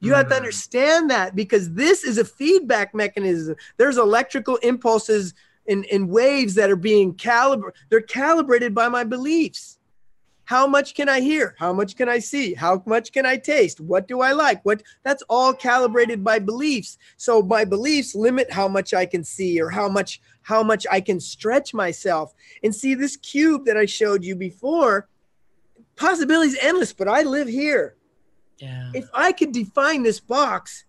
You have to Mhm. understand that because this is a feedback mechanism. There's electrical impulses and, and waves that are being calibrated. They're calibrated by my beliefs. How much can I hear? How much can I see? How much can I taste? What do I like? What that's all calibrated by beliefs. So my beliefs limit how much I can see or how much how much I can stretch myself. And see this cube that I showed you before, possibilities endless, but I live here Yeah. if I could define this box,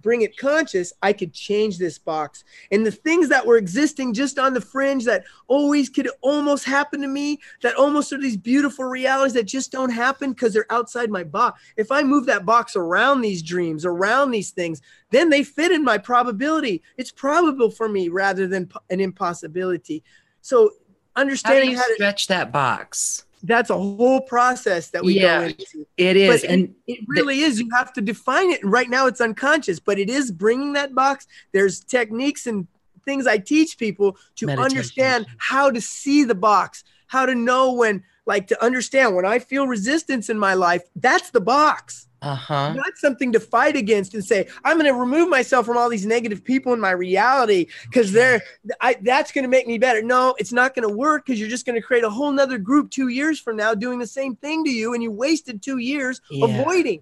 bring it conscious, I could change this box. And the things that were existing just on the fringe that always could almost happen to me, that almost are these beautiful realities that just don't happen because they're outside my box. If I move that box around these dreams, around these things, then they fit in my probability. It's probable for me rather than an impossibility. So understanding how, how to stretch that box that's a whole process that we yeah, go into. It is. But and it, it really the, is. You have to define it. And right now it's unconscious, but it is bringing that box. There's techniques and things I teach people to meditation. understand how to see the box, how to know when, like, to understand when I feel resistance in my life, that's the box uh-huh. not something to fight against and say i'm going to remove myself from all these negative people in my reality because they're I, that's going to make me better no it's not going to work because you're just going to create a whole nother group two years from now doing the same thing to you and you wasted two years yeah. avoiding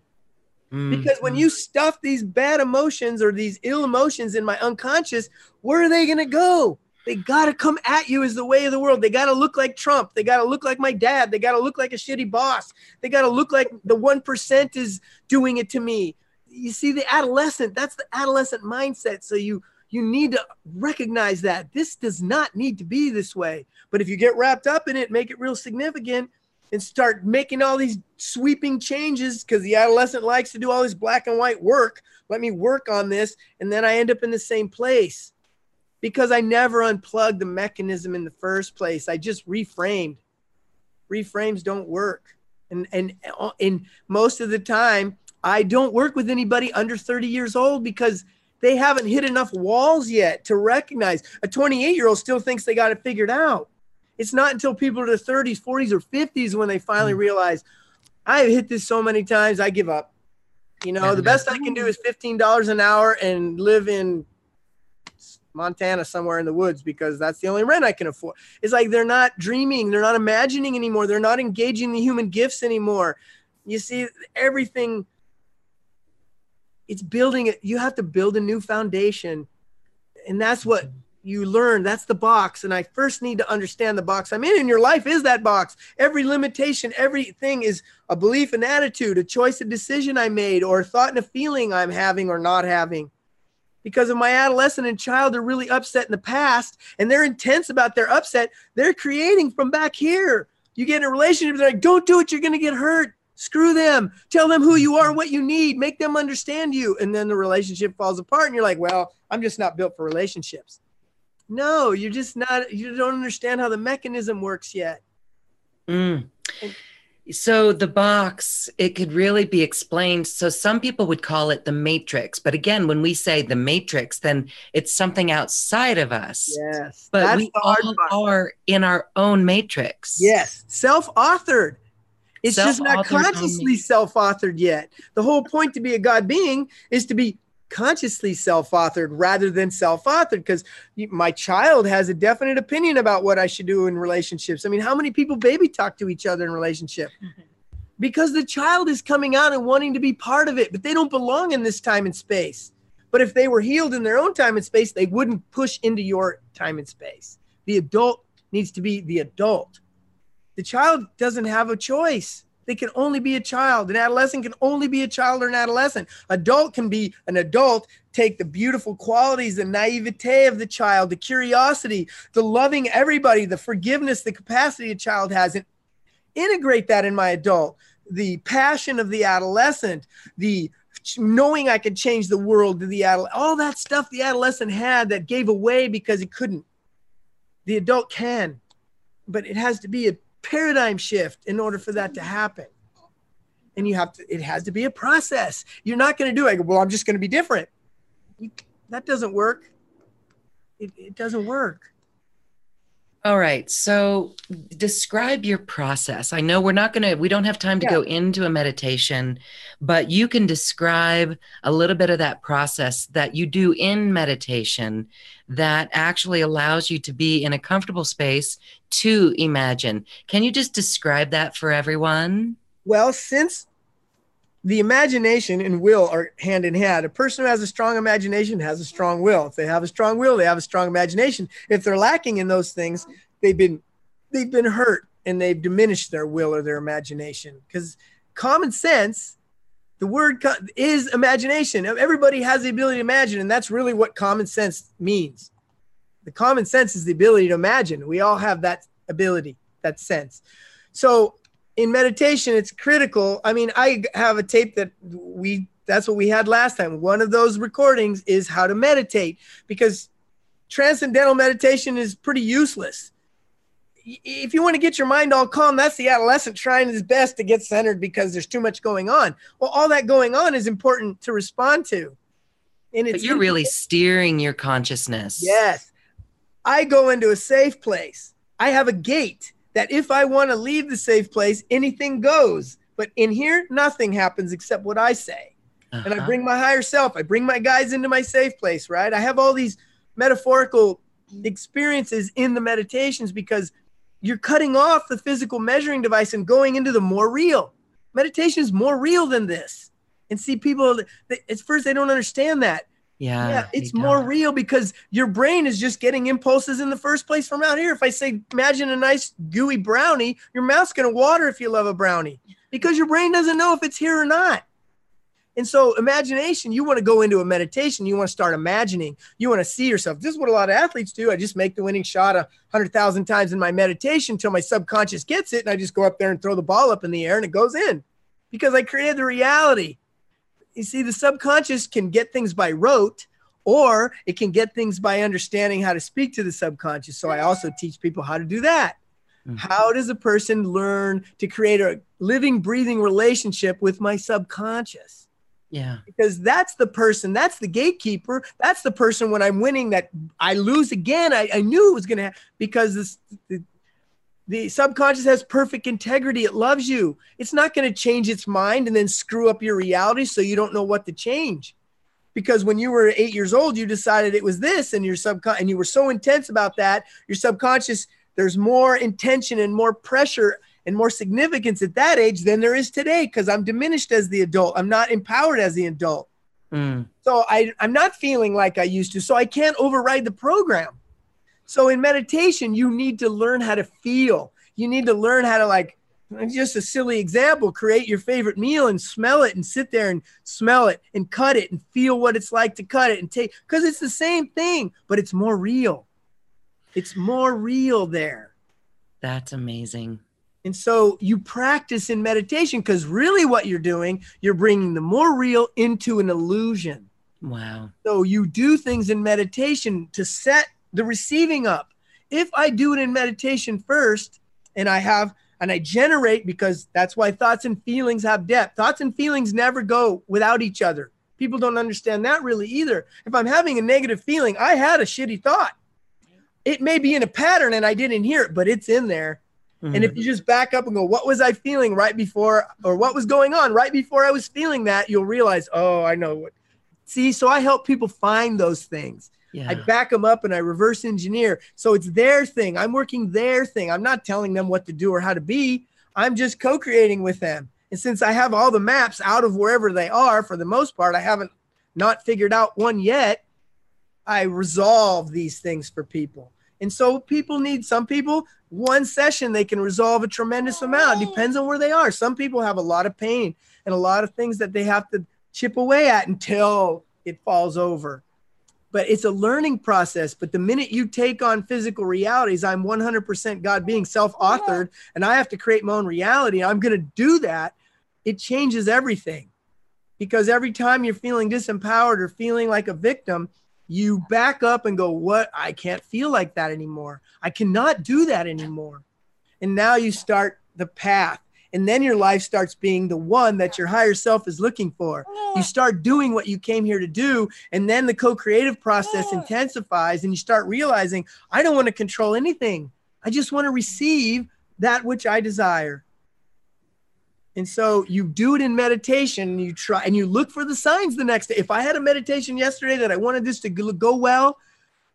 mm-hmm. because when you stuff these bad emotions or these ill emotions in my unconscious where are they going to go they got to come at you as the way of the world. They got to look like Trump. They got to look like my dad. They got to look like a shitty boss. They got to look like the 1% is doing it to me. You see the adolescent, that's the adolescent mindset. So you you need to recognize that this does not need to be this way. But if you get wrapped up in it, make it real significant and start making all these sweeping changes because the adolescent likes to do all this black and white work. Let me work on this and then I end up in the same place because I never unplugged the mechanism in the first place. I just reframed. Reframes don't work. And and in most of the time, I don't work with anybody under 30 years old because they haven't hit enough walls yet to recognize. A 28 year old still thinks they got it figured out. It's not until people are in their 30s, 40s, or 50s when they finally mm. realize I've hit this so many times, I give up. You know, the best I can do is $15 an hour and live in Montana somewhere in the woods because that's the only rent I can afford. It's like they're not dreaming, they're not imagining anymore, they're not engaging the human gifts anymore. You see, everything it's building it. You have to build a new foundation. And that's what you learn. That's the box. And I first need to understand the box I'm in. And your life is that box. Every limitation, everything is a belief and attitude, a choice, a decision I made, or a thought and a feeling I'm having or not having because of my adolescent and child are really upset in the past and they're intense about their upset, they're creating from back here. You get in a relationship, they're like, don't do it, you're going to get hurt. Screw them. Tell them who you are, what you need, make them understand you. And then the relationship falls apart and you're like, well, I'm just not built for relationships. No, you're just not, you don't understand how the mechanism works yet. Mm. And, so the box, it could really be explained. So some people would call it the matrix. But again, when we say the matrix, then it's something outside of us. Yes. But we all part. are in our own matrix. Yes. Self-authored. It's just not consciously self-authored yet. The whole point to be a God being is to be consciously self-authored rather than self-authored because my child has a definite opinion about what I should do in relationships. I mean, how many people baby talk to each other in relationship? Because the child is coming out and wanting to be part of it, but they don't belong in this time and space. But if they were healed in their own time and space, they wouldn't push into your time and space. The adult needs to be the adult. The child doesn't have a choice. They can only be a child. An adolescent can only be a child or an adolescent. Adult can be an adult, take the beautiful qualities, the naivete of the child, the curiosity, the loving everybody, the forgiveness, the capacity a child has, and integrate that in my adult. The passion of the adolescent, the knowing I could change the world to the adult, all that stuff the adolescent had that gave away because he couldn't. The adult can, but it has to be a paradigm shift in order for that to happen. And you have to, it has to be a process. You're not going to do it. Well, I'm just going to be different. You, that doesn't work. It, it doesn't work. All right. So describe your process. I know we're not going to, we don't have time to yeah. go into a meditation, but you can describe a little bit of that process that you do in meditation that actually allows you to be in a comfortable space to imagine. Can you just describe that for everyone? Well, since the imagination and will are hand in hand. A person who has a strong imagination has a strong will. If they have a strong will, they have a strong imagination. If they're lacking in those things, they've been they've been hurt and they've diminished their will or their imagination. Because common sense the word co- is imagination. Everybody has the ability to imagine, and that's really what common sense means. The common sense is the ability to imagine. We all have that ability, that sense. So in meditation, it's critical. I mean, I have a tape that we that's what we had last time. One of those recordings is how to meditate because transcendental meditation is pretty useless. If you want to get your mind all calm, that's the adolescent trying his best to get centered because there's too much going on. Well, all that going on is important to respond to. And it's but you're really steering your consciousness. Yes. I go into a safe place. I have a gate that if I want to leave the safe place, anything goes. But in here, nothing happens except what I say. Uh-huh. And I uh-huh. bring my higher self. I bring my guys into my safe place, right? I have all these metaphorical experiences in the meditations because you're cutting off the physical measuring device and going into the more real. Meditation is more real than this. And see, people, at first, they don't understand that. Yeah. Yeah. It's more real because your brain is just getting impulses in the first place from out here. If I say, imagine a nice gooey brownie, your mouth's going to water if you love a brownie because your brain doesn't know if it's here or not. And so, imagination, you want to go into a meditation, you want to start imagining, you want to see yourself. This is what a lot of athletes do. I just make the winning shot a hundred thousand times in my meditation until my subconscious gets it. And I just go up there and throw the ball up in the air and it goes in because I created the reality you see, the subconscious can get things by rote, or it can get things by understanding how to speak to the subconscious. So I also teach people how to do that. Mm-hmm. How does a person learn to create a living, breathing relationship with my subconscious? Yeah. Because that's the person, that's the gatekeeper. That's the person when I'm winning that I lose again. I, I knew it was going to happen because this, the, the subconscious has perfect integrity. It loves you. It's not going to change its mind and then screw up your reality so you don't know what to change. Because when you were eight years old, you decided it was this, and your subconscious, and you were so intense about that, your subconscious, there's more intention and more pressure and more significance at that age than there is today because I'm diminished as the adult. I'm not empowered as the adult. Mm. So I, I'm not feeling like I used to. So I can't override the program. So in meditation, you need to learn how to feel. You need to learn how to like just a silly example, create your favorite meal and smell it and sit there and smell it and cut it and feel what it's like to cut it and take because it's the same thing, but it's more real. It's more real there. That's amazing. And so you practice in meditation because really what you're doing, you're bringing the more real into an illusion. Wow. So you do things in meditation to set the receiving up. If I do it in meditation first and I have and I generate because that's why thoughts and feelings have depth. Thoughts and feelings never go without each other. People don't understand that really either. If I'm having a negative feeling, I had a shitty thought. It may be in a pattern and I didn't hear it, but it's in there. Mm-hmm. And if you just back up and go, what was I feeling right before, or what was going on right before I was feeling that, you'll realize, oh, I know what. See, so I help people find those things. Yeah. I back them up and I reverse engineer. So it's their thing. I'm working their thing. I'm not telling them what to do or how to be. I'm just co creating with them. And since I have all the maps out of wherever they are, for the most part, I haven't not figured out one yet. I resolve these things for people. And so people need some people, one session, they can resolve a tremendous amount. It depends on where they are. Some people have a lot of pain and a lot of things that they have to chip away at until it falls over but it's a learning process. But the minute you take on physical realities, I'm 100% God being self authored and I have to create my own reality. I'm going to do that. It changes everything because every time you're feeling disempowered or feeling like a victim, you back up and go, What? I can't feel like that anymore. I cannot do that anymore. And now you start the path and then your life starts being the one that your higher self is looking for. You start doing what you came here to do, and then the co creative process intensifies, and you start realizing, I don't want to control anything. I just want to receive that which I desire. And so you do it in meditation and you try and you look for the signs the next day. If I had a meditation yesterday that I wanted this to go well,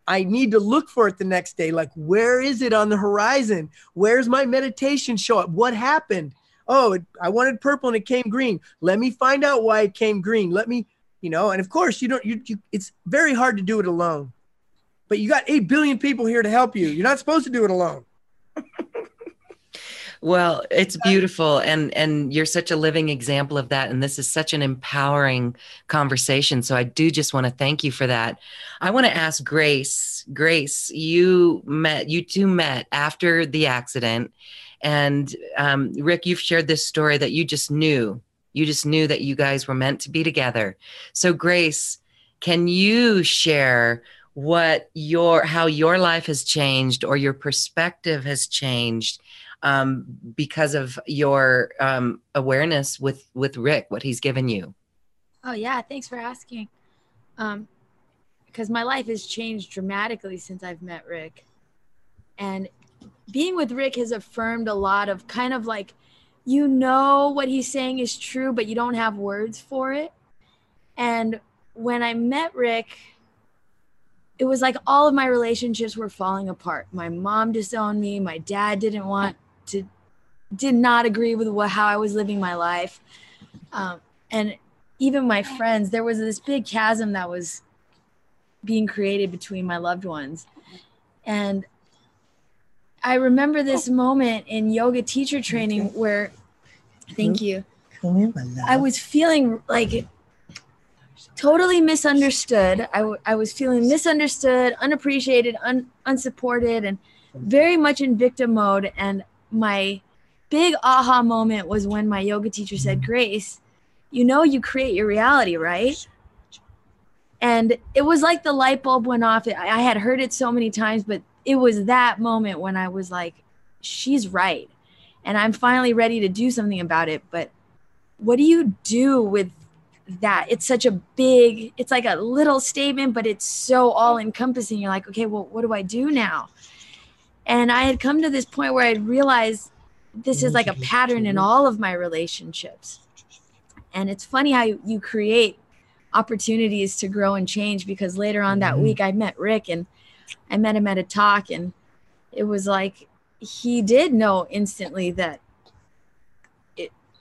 I need to look for it the next day. Like, where is it on the horizon? Where's my meditation show up? What happened? Oh, it, I wanted purple and it came green. Let me find out why it came green. Let me, you know, and of course, you don't, you, you it's very hard to do it alone. But you got 8 billion people here to help you. You're not supposed to do it alone. Well, it's beautiful and and you're such a living example of that and this is such an empowering conversation. So I do just want to thank you for that. I want to ask Grace, Grace, you met you two met after the accident and um, Rick, you've shared this story that you just knew. You just knew that you guys were meant to be together. So Grace, can you share what your how your life has changed or your perspective has changed um, because of your um, awareness with with Rick, what he's given you. Oh yeah, thanks for asking. Um, because my life has changed dramatically since I've met Rick, and being with Rick has affirmed a lot of kind of like, you know what he's saying is true, but you don't have words for it. And when I met Rick, it was like all of my relationships were falling apart. My mom disowned me. My dad didn't want to, did not agree with what, how I was living my life. Um, and even my friends, there was this big chasm that was being created between my loved ones. And I remember this moment in yoga teacher training where, thank you, I was feeling like totally misunderstood. I, w- I was feeling misunderstood, unappreciated, un- unsupported, and very much in victim mode. And my big aha moment was when my yoga teacher said, Grace, you know, you create your reality, right? And it was like the light bulb went off. I had heard it so many times, but it was that moment when I was like, she's right. And I'm finally ready to do something about it. But what do you do with that it's such a big it's like a little statement but it's so all encompassing you're like okay well what do i do now and i had come to this point where i'd realized this is like a pattern in all of my relationships and it's funny how you create opportunities to grow and change because later on that mm-hmm. week i met rick and i met him at a talk and it was like he did know instantly that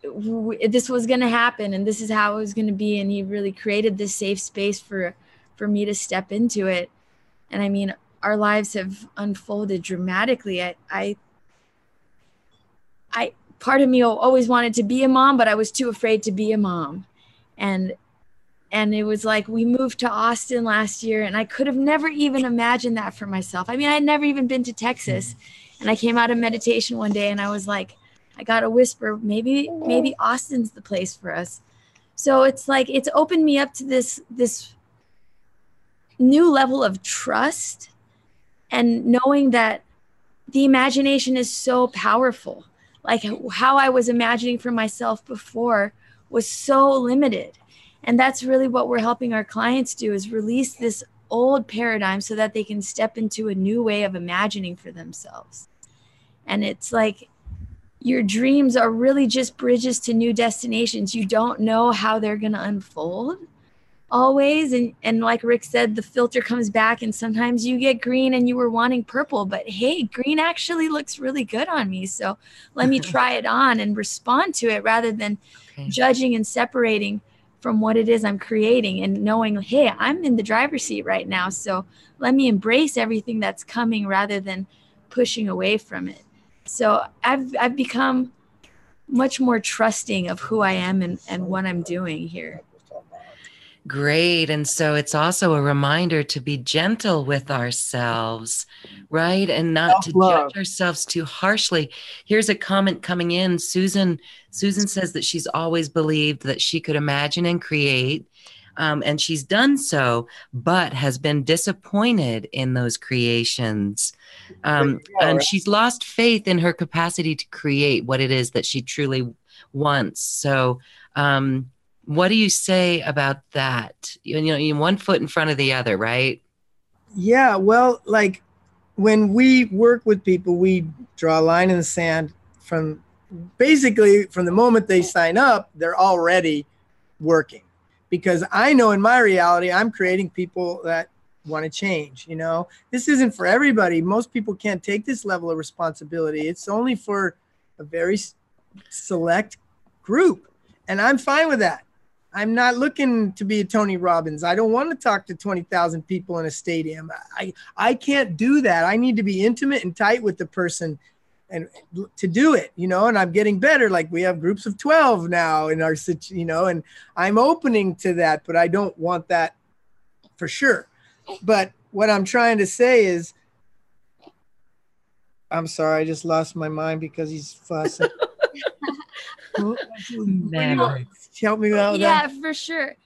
it this was going to happen and this is how it was going to be and he really created this safe space for for me to step into it. And i mean our lives have unfolded dramatically. I i i part of me always wanted to be a mom but i was too afraid to be a mom. And and it was like we moved to austin last year and i could have never even imagined that for myself i mean i'd never even been to texas mm-hmm. and i came out of meditation one day and i was like I got a whisper, maybe maybe Austin's the place for us. So it's like it's opened me up to this this new level of trust and knowing that the imagination is so powerful. Like how I was imagining for myself before was so limited. And that's really what we're helping our clients do is release this old paradigm so that they can step into a new way of imagining for themselves. And it's like your dreams are really just bridges to new destinations. You don't know how they're going to unfold always and and like Rick said the filter comes back and sometimes you get green and you were wanting purple but hey green actually looks really good on me so let me try it on and respond to it rather than okay. judging and separating from what it is I'm creating and knowing hey I'm in the driver's seat right now so let me embrace everything that's coming rather than pushing away from it so I've I've become much more trusting of who I am and, and what I'm doing here. Great. And so it's also a reminder to be gentle with ourselves, right? And not Self-love. to judge ourselves too harshly. Here's a comment coming in. Susan Susan says that she's always believed that she could imagine and create um, and she's done so, but has been disappointed in those creations. Um, and she's lost faith in her capacity to create what it is that she truly wants. So, um, what do you say about that? You, you know, one foot in front of the other, right? Yeah. Well, like when we work with people, we draw a line in the sand from basically from the moment they sign up, they're already working because I know in my reality, I'm creating people that want to change. You know, this isn't for everybody. Most people can't take this level of responsibility. It's only for a very select group. And I'm fine with that. I'm not looking to be a Tony Robbins. I don't want to talk to 20,000 people in a stadium. I, I can't do that. I need to be intimate and tight with the person and to do it, you know, and I'm getting better. Like we have groups of 12 now in our, you know, and I'm opening to that, but I don't want that for sure. But what I'm trying to say is, I'm sorry, I just lost my mind because he's fussing. Help me out. Yeah, that. for sure.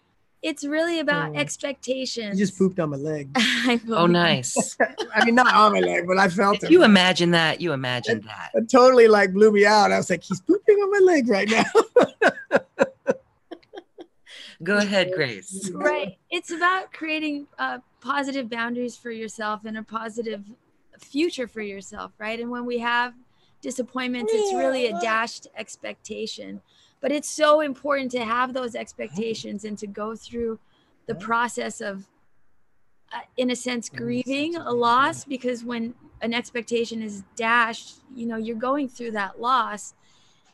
It's really about oh. expectations. You just pooped on my leg. oh, nice. I mean, not on my leg, but I felt if it. You imagine that. You imagine it, that. It totally like blew me out. I was like, he's pooping on my leg right now. Go ahead, Grace. Right. It's about creating uh, positive boundaries for yourself and a positive future for yourself, right? And when we have disappointments, it's really a dashed expectation but it's so important to have those expectations and to go through the process of uh, in a sense grieving a loss because when an expectation is dashed you know you're going through that loss.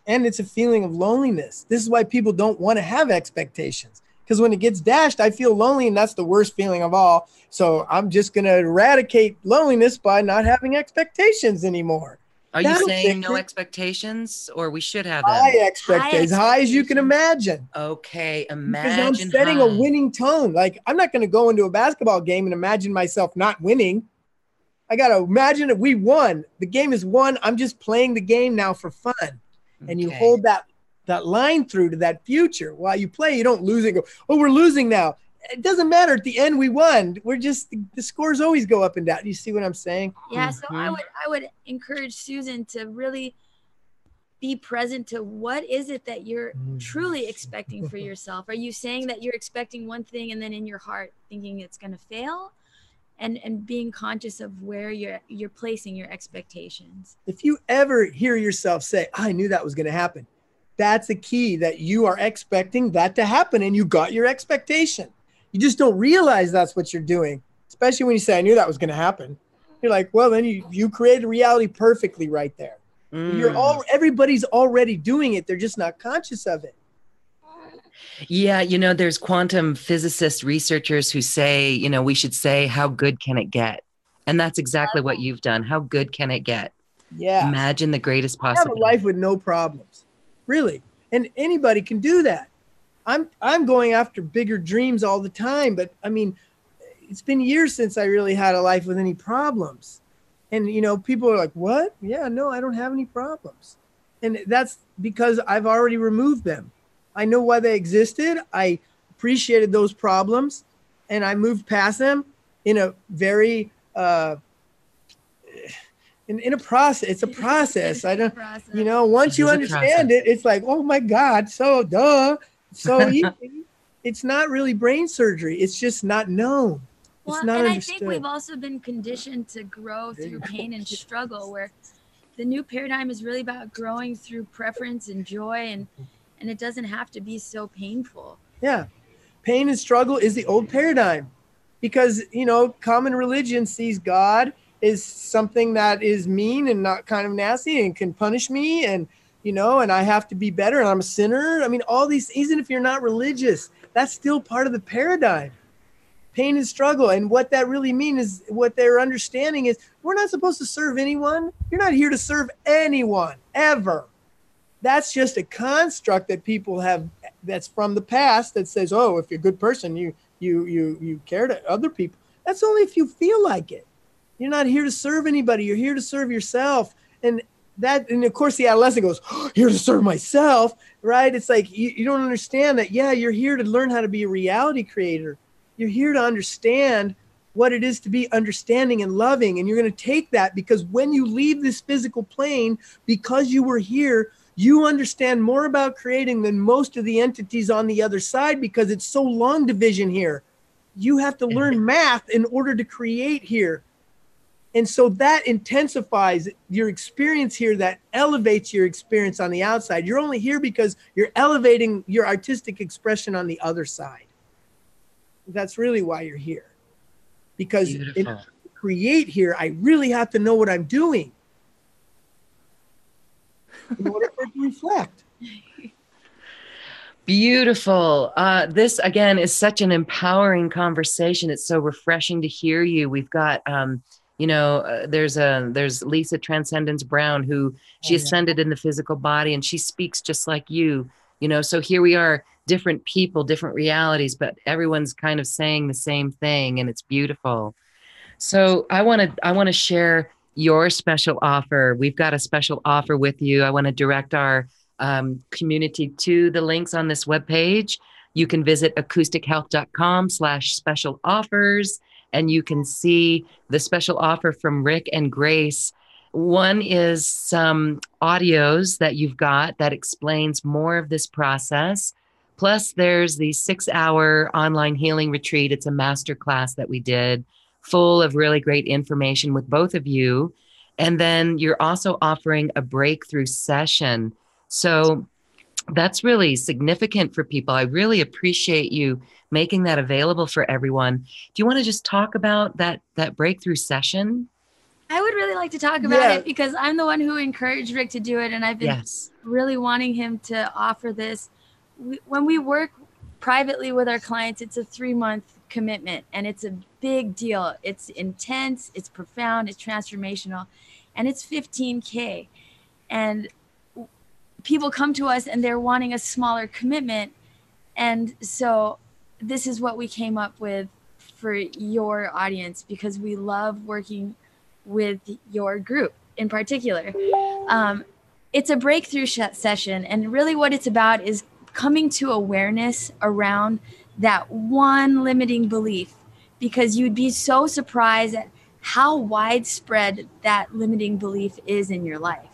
And it's a feeling of loneliness. This is why people don't want to have expectations. Because when it gets dashed i feel lonely and that's the worst feeling of all. So i'm just going to eradicate loneliness by not having expectations anymore are you saying no expectations, or we should have them? High expectations, high, high as you can imagine. Okay, imagine. Because I'm setting high. a winning tone. Like I'm not going to go into a basketball game and imagine myself not winning. I got to imagine that we won. The game is won. I'm just playing the game now for fun, okay. and you hold that that line through to that future while you play. You don't lose and go, oh, we're losing now it doesn't matter. At the end, we won. We're just the scores always go up and down. You see what I'm saying? Yeah. So mm-hmm. I would I would encourage Susan to really be present to what is it that you're mm. truly expecting for yourself. Are you saying that you're expecting one thing and then in your heart thinking it's going to fail? And, and being conscious of where you're you're placing your expectations. If you ever hear yourself say, "I knew that was going to happen," that's the key that you are expecting that to happen and you got your expectation. You just don't realize that's what you're doing, especially when you say, I knew that was going to happen. You're like, well, then you, you created reality perfectly right there. Mm. You're all everybody's already doing it. They're just not conscious of it. Yeah, you know, there's quantum physicist researchers who say, you know, we should say, how good can it get? And that's exactly what you've done. How good can it get? Yeah. Imagine the greatest possible. life with no problems, really. And anybody can do that. I'm I'm going after bigger dreams all the time, but I mean, it's been years since I really had a life with any problems. And you know, people are like, "What? Yeah, no, I don't have any problems." And that's because I've already removed them. I know why they existed. I appreciated those problems and I moved past them in a very uh in, in a process it's a process i don't you know once you understand it it's like oh my god so duh so it's not really brain surgery. It's just not known. Well, it's not and understood. I think we've also been conditioned to grow through pain and struggle, where the new paradigm is really about growing through preference and joy, and and it doesn't have to be so painful. Yeah, pain and struggle is the old paradigm, because you know common religion sees God is something that is mean and not kind of nasty and can punish me and you know, and I have to be better and I'm a sinner. I mean, all these, even if you're not religious, that's still part of the paradigm. Pain and struggle. And what that really means is what they're understanding is we're not supposed to serve anyone. You're not here to serve anyone ever. That's just a construct that people have that's from the past that says, oh, if you're a good person, you you you you care to other people. That's only if you feel like it. You're not here to serve anybody. You're here to serve yourself. And that and of course the adolescent goes oh, here to serve myself right? It's like you, you don't understand that yeah you're here to learn how to be a reality creator. You're here to understand what it is to be understanding and loving and you're going to take that because when you leave this physical plane because you were here you understand more about creating than most of the entities on the other side because it's so long division here. You have to learn math in order to create here and so that intensifies your experience here, that elevates your experience on the outside. You're only here because you're elevating your artistic expression on the other side. That's really why you're here. Because in, create here, I really have to know what I'm doing in order to reflect. Beautiful. Uh, this again is such an empowering conversation. It's so refreshing to hear you. We've got um, you know uh, there's a there's lisa transcendence brown who she Oh, ascended in the physical body and she speaks just like you you know so here we are different people different realities but everyone's kind of saying the same thing and it's beautiful. So i want to i want to share your special offer. We've got a special offer with you. I want to direct our um, community to the links on this webpage. You can visit acoustichealth.com slash special offers and you can see the special offer from rick and grace. One is some audios that you've got that explains more of this process. Plus there's the six hour online healing retreat. It's a master class that we did full of really great information with both of you. And then you're also offering a breakthrough session. So that's really significant for people. I really appreciate you making that available for everyone. Do you want to just talk about that that breakthrough session? I would really like to talk about Yeah. it because I'm the one who encouraged Rick to do it, and I've been Yes. really wanting him to offer this. We, when we work privately with our clients, it's a three month commitment and it's a big deal. It's intense, it's profound, it's transformational, and it's 15K. And people come to us and they're wanting a smaller commitment. And so this is what we came up with for your audience because we love working with your group in particular. Um, it's a breakthrough sh- session, and really what it's about is coming to awareness around that one limiting belief because you'd be so surprised at how widespread that limiting belief is in your life.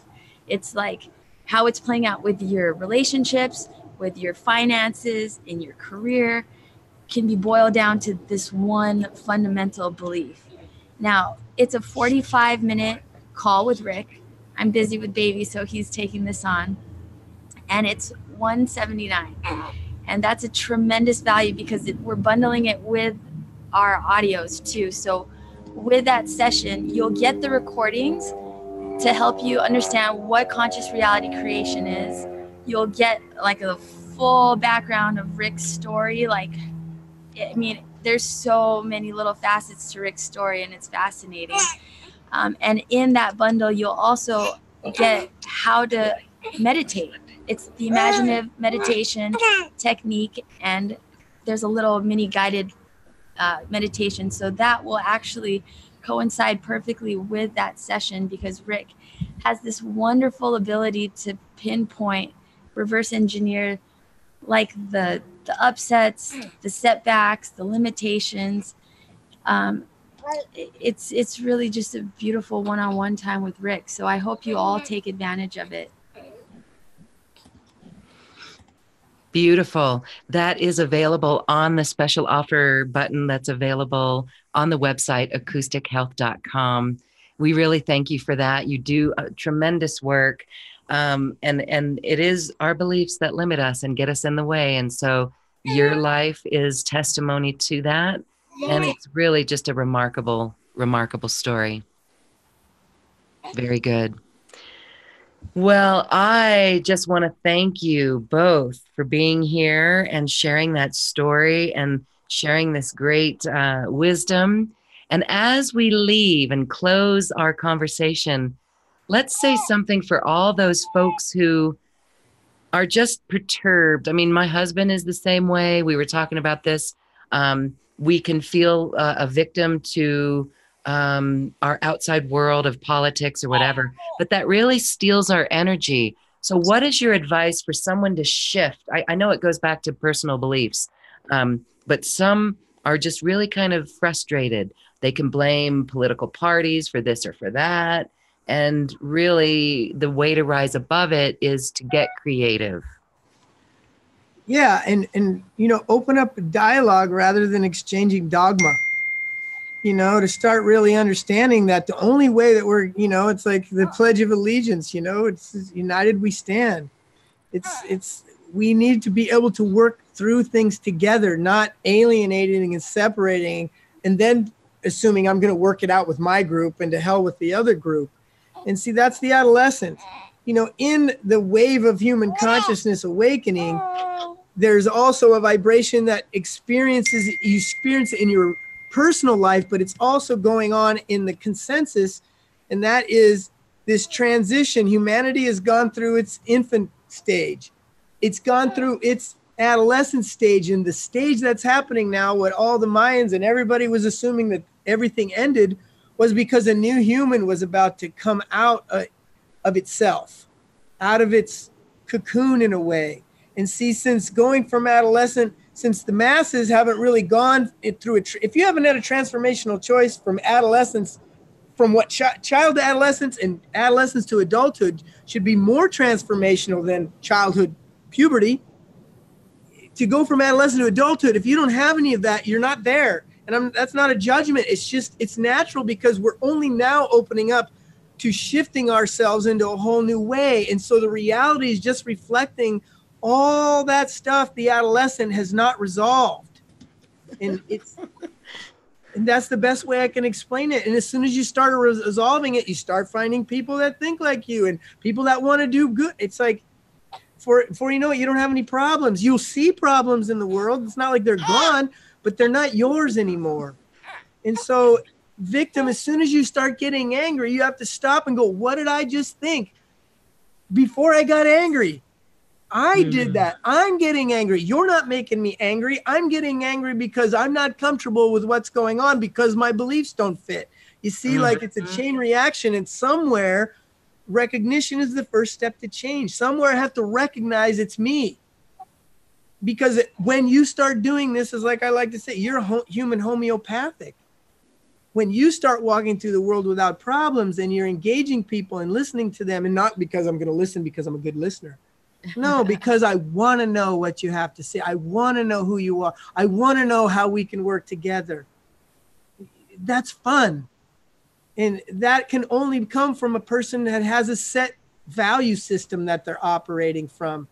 It's like how it's playing out with your relationships, with your finances, in your career, can be boiled down to this one fundamental belief. Now, it's a 45 minute call with Rick. I'm busy with baby, so he's taking this on. And it's 179. And that's a tremendous value because it, we're bundling it with our audios too. So with that session, you'll get the recordings to help you understand what conscious reality creation is. You'll get like a full background of Rick's story. Like, I mean, there's so many little facets to Rick's story, and it's fascinating. Um, and in that bundle, you'll also get how to meditate. It's the imaginative meditation technique, and there's a little mini guided uh, meditation. So that will actually coincide perfectly with that session because Rick has this wonderful ability to pinpoint, reverse engineer, like the the upsets, the setbacks, the limitations. Um, it's it's really just a beautiful one-on-one time with Rick. So I hope you all take advantage of it. Beautiful. That is available on the special offer button that's available on the website acoustichealth.com. We really thank you for that. You do tremendous work. Um, and and it is our beliefs that limit us and get us in the way. And so your life is testimony to that. And it's really just a remarkable, remarkable story. Very good. Well, I just want to thank you both for being here and sharing that story and sharing this great uh, wisdom. And as we leave and close our conversation, let's say something for all those folks who are just perturbed. I mean, my husband is the same way. We were talking about this. Um, we can feel uh, a victim to um, our outside world of politics or whatever, but that really steals our energy. So, what is your advice for someone to shift? I, I know it goes back to personal beliefs, um, but some are just really kind of frustrated. They can blame political parties for this or for that. And really, the way to rise above it is to get creative. Yeah, and and you know, open up dialogue rather than exchanging dogma. You know, to start really understanding that the only way that we're, you know, it's like the Pledge of Allegiance. You know, it's united we stand. It's it's we need to be able to work through things together, not alienating and separating, and then assuming I'm going to work it out with my group and to hell with the other group. And see, that's the adolescent. You know, in the wave of human consciousness awakening, there's also a vibration that experiences you experience in your personal life, but it's also going on in the consensus, and that is this transition. Humanity has gone through its infant stage, it's gone through its adolescent stage, and the stage that's happening now, what all the Mayans and everybody was assuming that everything ended, was because a new human was about to come out uh, of itself, out of its cocoon in a way. And see, since going from adolescent, since the masses haven't really gone through it, if you haven't had a transformational choice from adolescence, from what ch- child to adolescence and adolescence to adulthood should be more transformational than childhood puberty. To go from adolescence to adulthood, if you don't have any of that, you're not there. And I'm, that's not a judgment. It's just, it's natural because we're only now opening up to shifting ourselves into a whole new way. And so the reality is just reflecting all that stuff the adolescent has not resolved. And it's, and that's the best way I can explain it. And as soon as you start resolving it, you start finding people that think like you and people that want to do good. It's like, for, for you know it, you don't have any problems. You'll see problems in the world. It's not like they're gone, but they're not yours anymore. And so victim, as soon as you start getting angry, you have to stop and go, What did I just think before I got angry? I mm-hmm. did that. I'm getting angry. You're not making me angry. I'm getting angry because I'm not comfortable with what's going on because my beliefs don't fit. You see, mm-hmm. like it's a chain reaction, and somewhere recognition is the first step to change. Somewhere I have to recognize it's me. Because when you start doing this, is like I like to say, you're ho- human homeopathic when you start walking through the world without problems and you're engaging people and listening to them and not because i'm going to listen because i'm a good listener no because i want to know what you have to say. I want to know who you are. I want to know how we can work together. That's fun. And that can only come from a person that has a set value system that they're operating from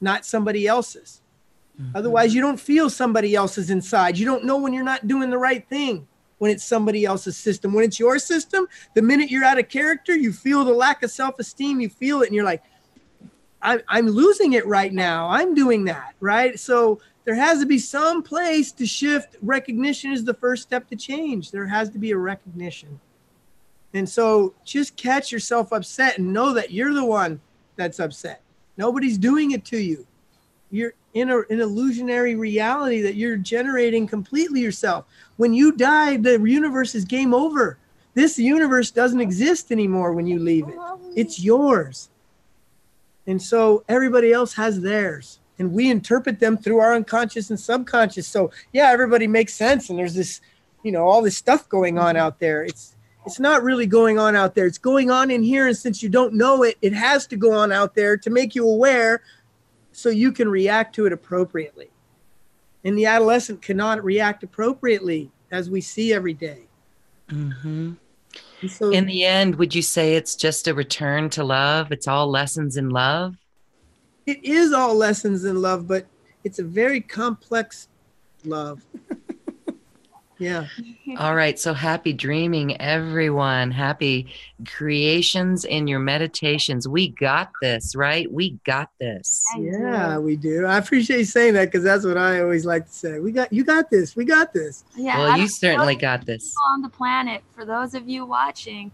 not somebody else's. Mm-hmm. otherwise you don't feel somebody else's inside. You don't know when you're not doing the right thing when it's somebody else's system. When it's your system, the minute you're out of character, you feel the lack of self esteem, you feel it, and you're like, I'm, I'm losing it right now. I'm doing that, right? So there has to be some place to shift. Recognition is the first step to change. There has to be a recognition. And so just catch yourself upset and know that you're the one that's upset. Nobody's doing it to you. You're in a, an illusionary reality that you're generating completely yourself. When you die, the universe is game over. This universe doesn't exist anymore when you leave it. It's yours. And so everybody else has theirs. And we interpret them through our unconscious and subconscious. So yeah, everybody makes sense. And there's this, you know, all this stuff going on out there. It's it's not really going on out there. It's going on in here. And since you don't know it, it has to go on out there to make you aware so you can react to it appropriately. And the adolescent cannot react appropriately as we see every day. Mm-hmm. So, in the end, would you say it's just a return to love? It's all lessons in love? It is all lessons in love, but it's a very complex love. Yeah. All right. So happy dreaming, everyone. Happy creations in your meditations. We got this, right? We got this. Yeah, we do. I appreciate you saying that because that's what I always like to say. We got you got this. We got this. Yeah. Well, you certainly got this. On the planet, for those of you watching.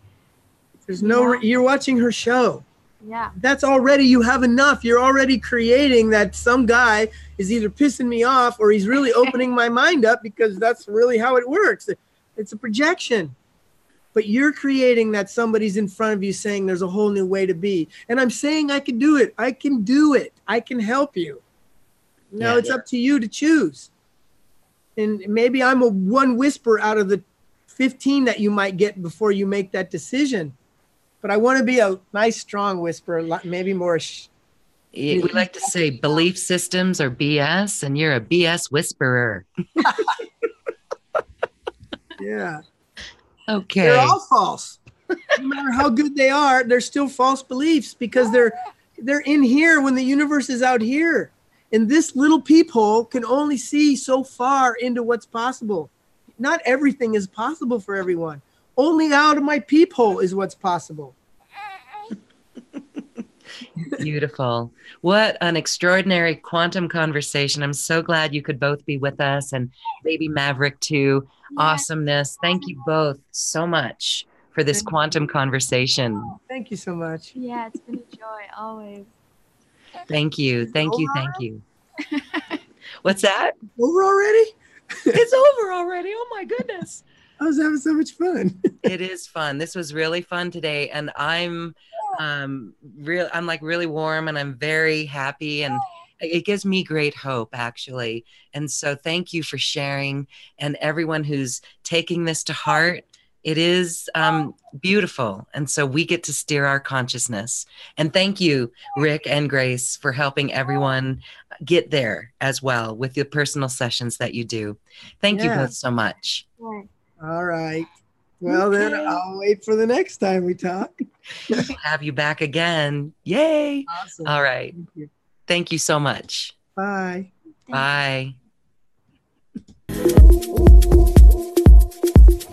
There's no. Yeah. You're watching her show. Yeah. That's already you have enough. You're already creating that some guy is either pissing me off or he's really opening my mind up because that's really how it works. It's a projection. But you're creating that somebody's in front of you saying there's a whole new way to be. And I'm saying I can do it. I can do it. I can help you. Now yeah, it's yeah. up to you to choose. And maybe I'm a one whisper out of the 15 that you might get before you make that decision but I want to be a nice, strong whisperer, maybe more. Sh- we like to say belief systems are BS, and you're a BS whisperer. yeah. Okay. They're all false. No matter how good they are, they're still false beliefs because they're they're in here when the universe is out here. And this little peephole can only see so far into what's possible. Not everything is possible for everyone. Only out of my peephole is what's possible. Beautiful. What an extraordinary quantum conversation. I'm so glad you could both be with us and baby Maverick too. Awesomeness. Thank you both so much for this quantum conversation. Thank you so much. Yeah, it's been a joy always. Thank you. Thank you. Thank you. What's that? Over already? It's over already. Oh my goodness. I was having so much fun. it is fun. This was really fun today, and I'm um real. I'm like really warm, and I'm very happy, and it gives me great hope actually. And so, thank you for sharing, and everyone who's taking this to heart. It is um, beautiful, and so we get to steer our consciousness. And thank you, Rick and Grace, for helping everyone get there as well with the personal sessions that you do. Thank yeah. you both so much. All right. Well, okay. then I'll wait for the next time we talk. Have you back again. Yay. Awesome. All right. Thank you, Thank you so much. Bye. Bye.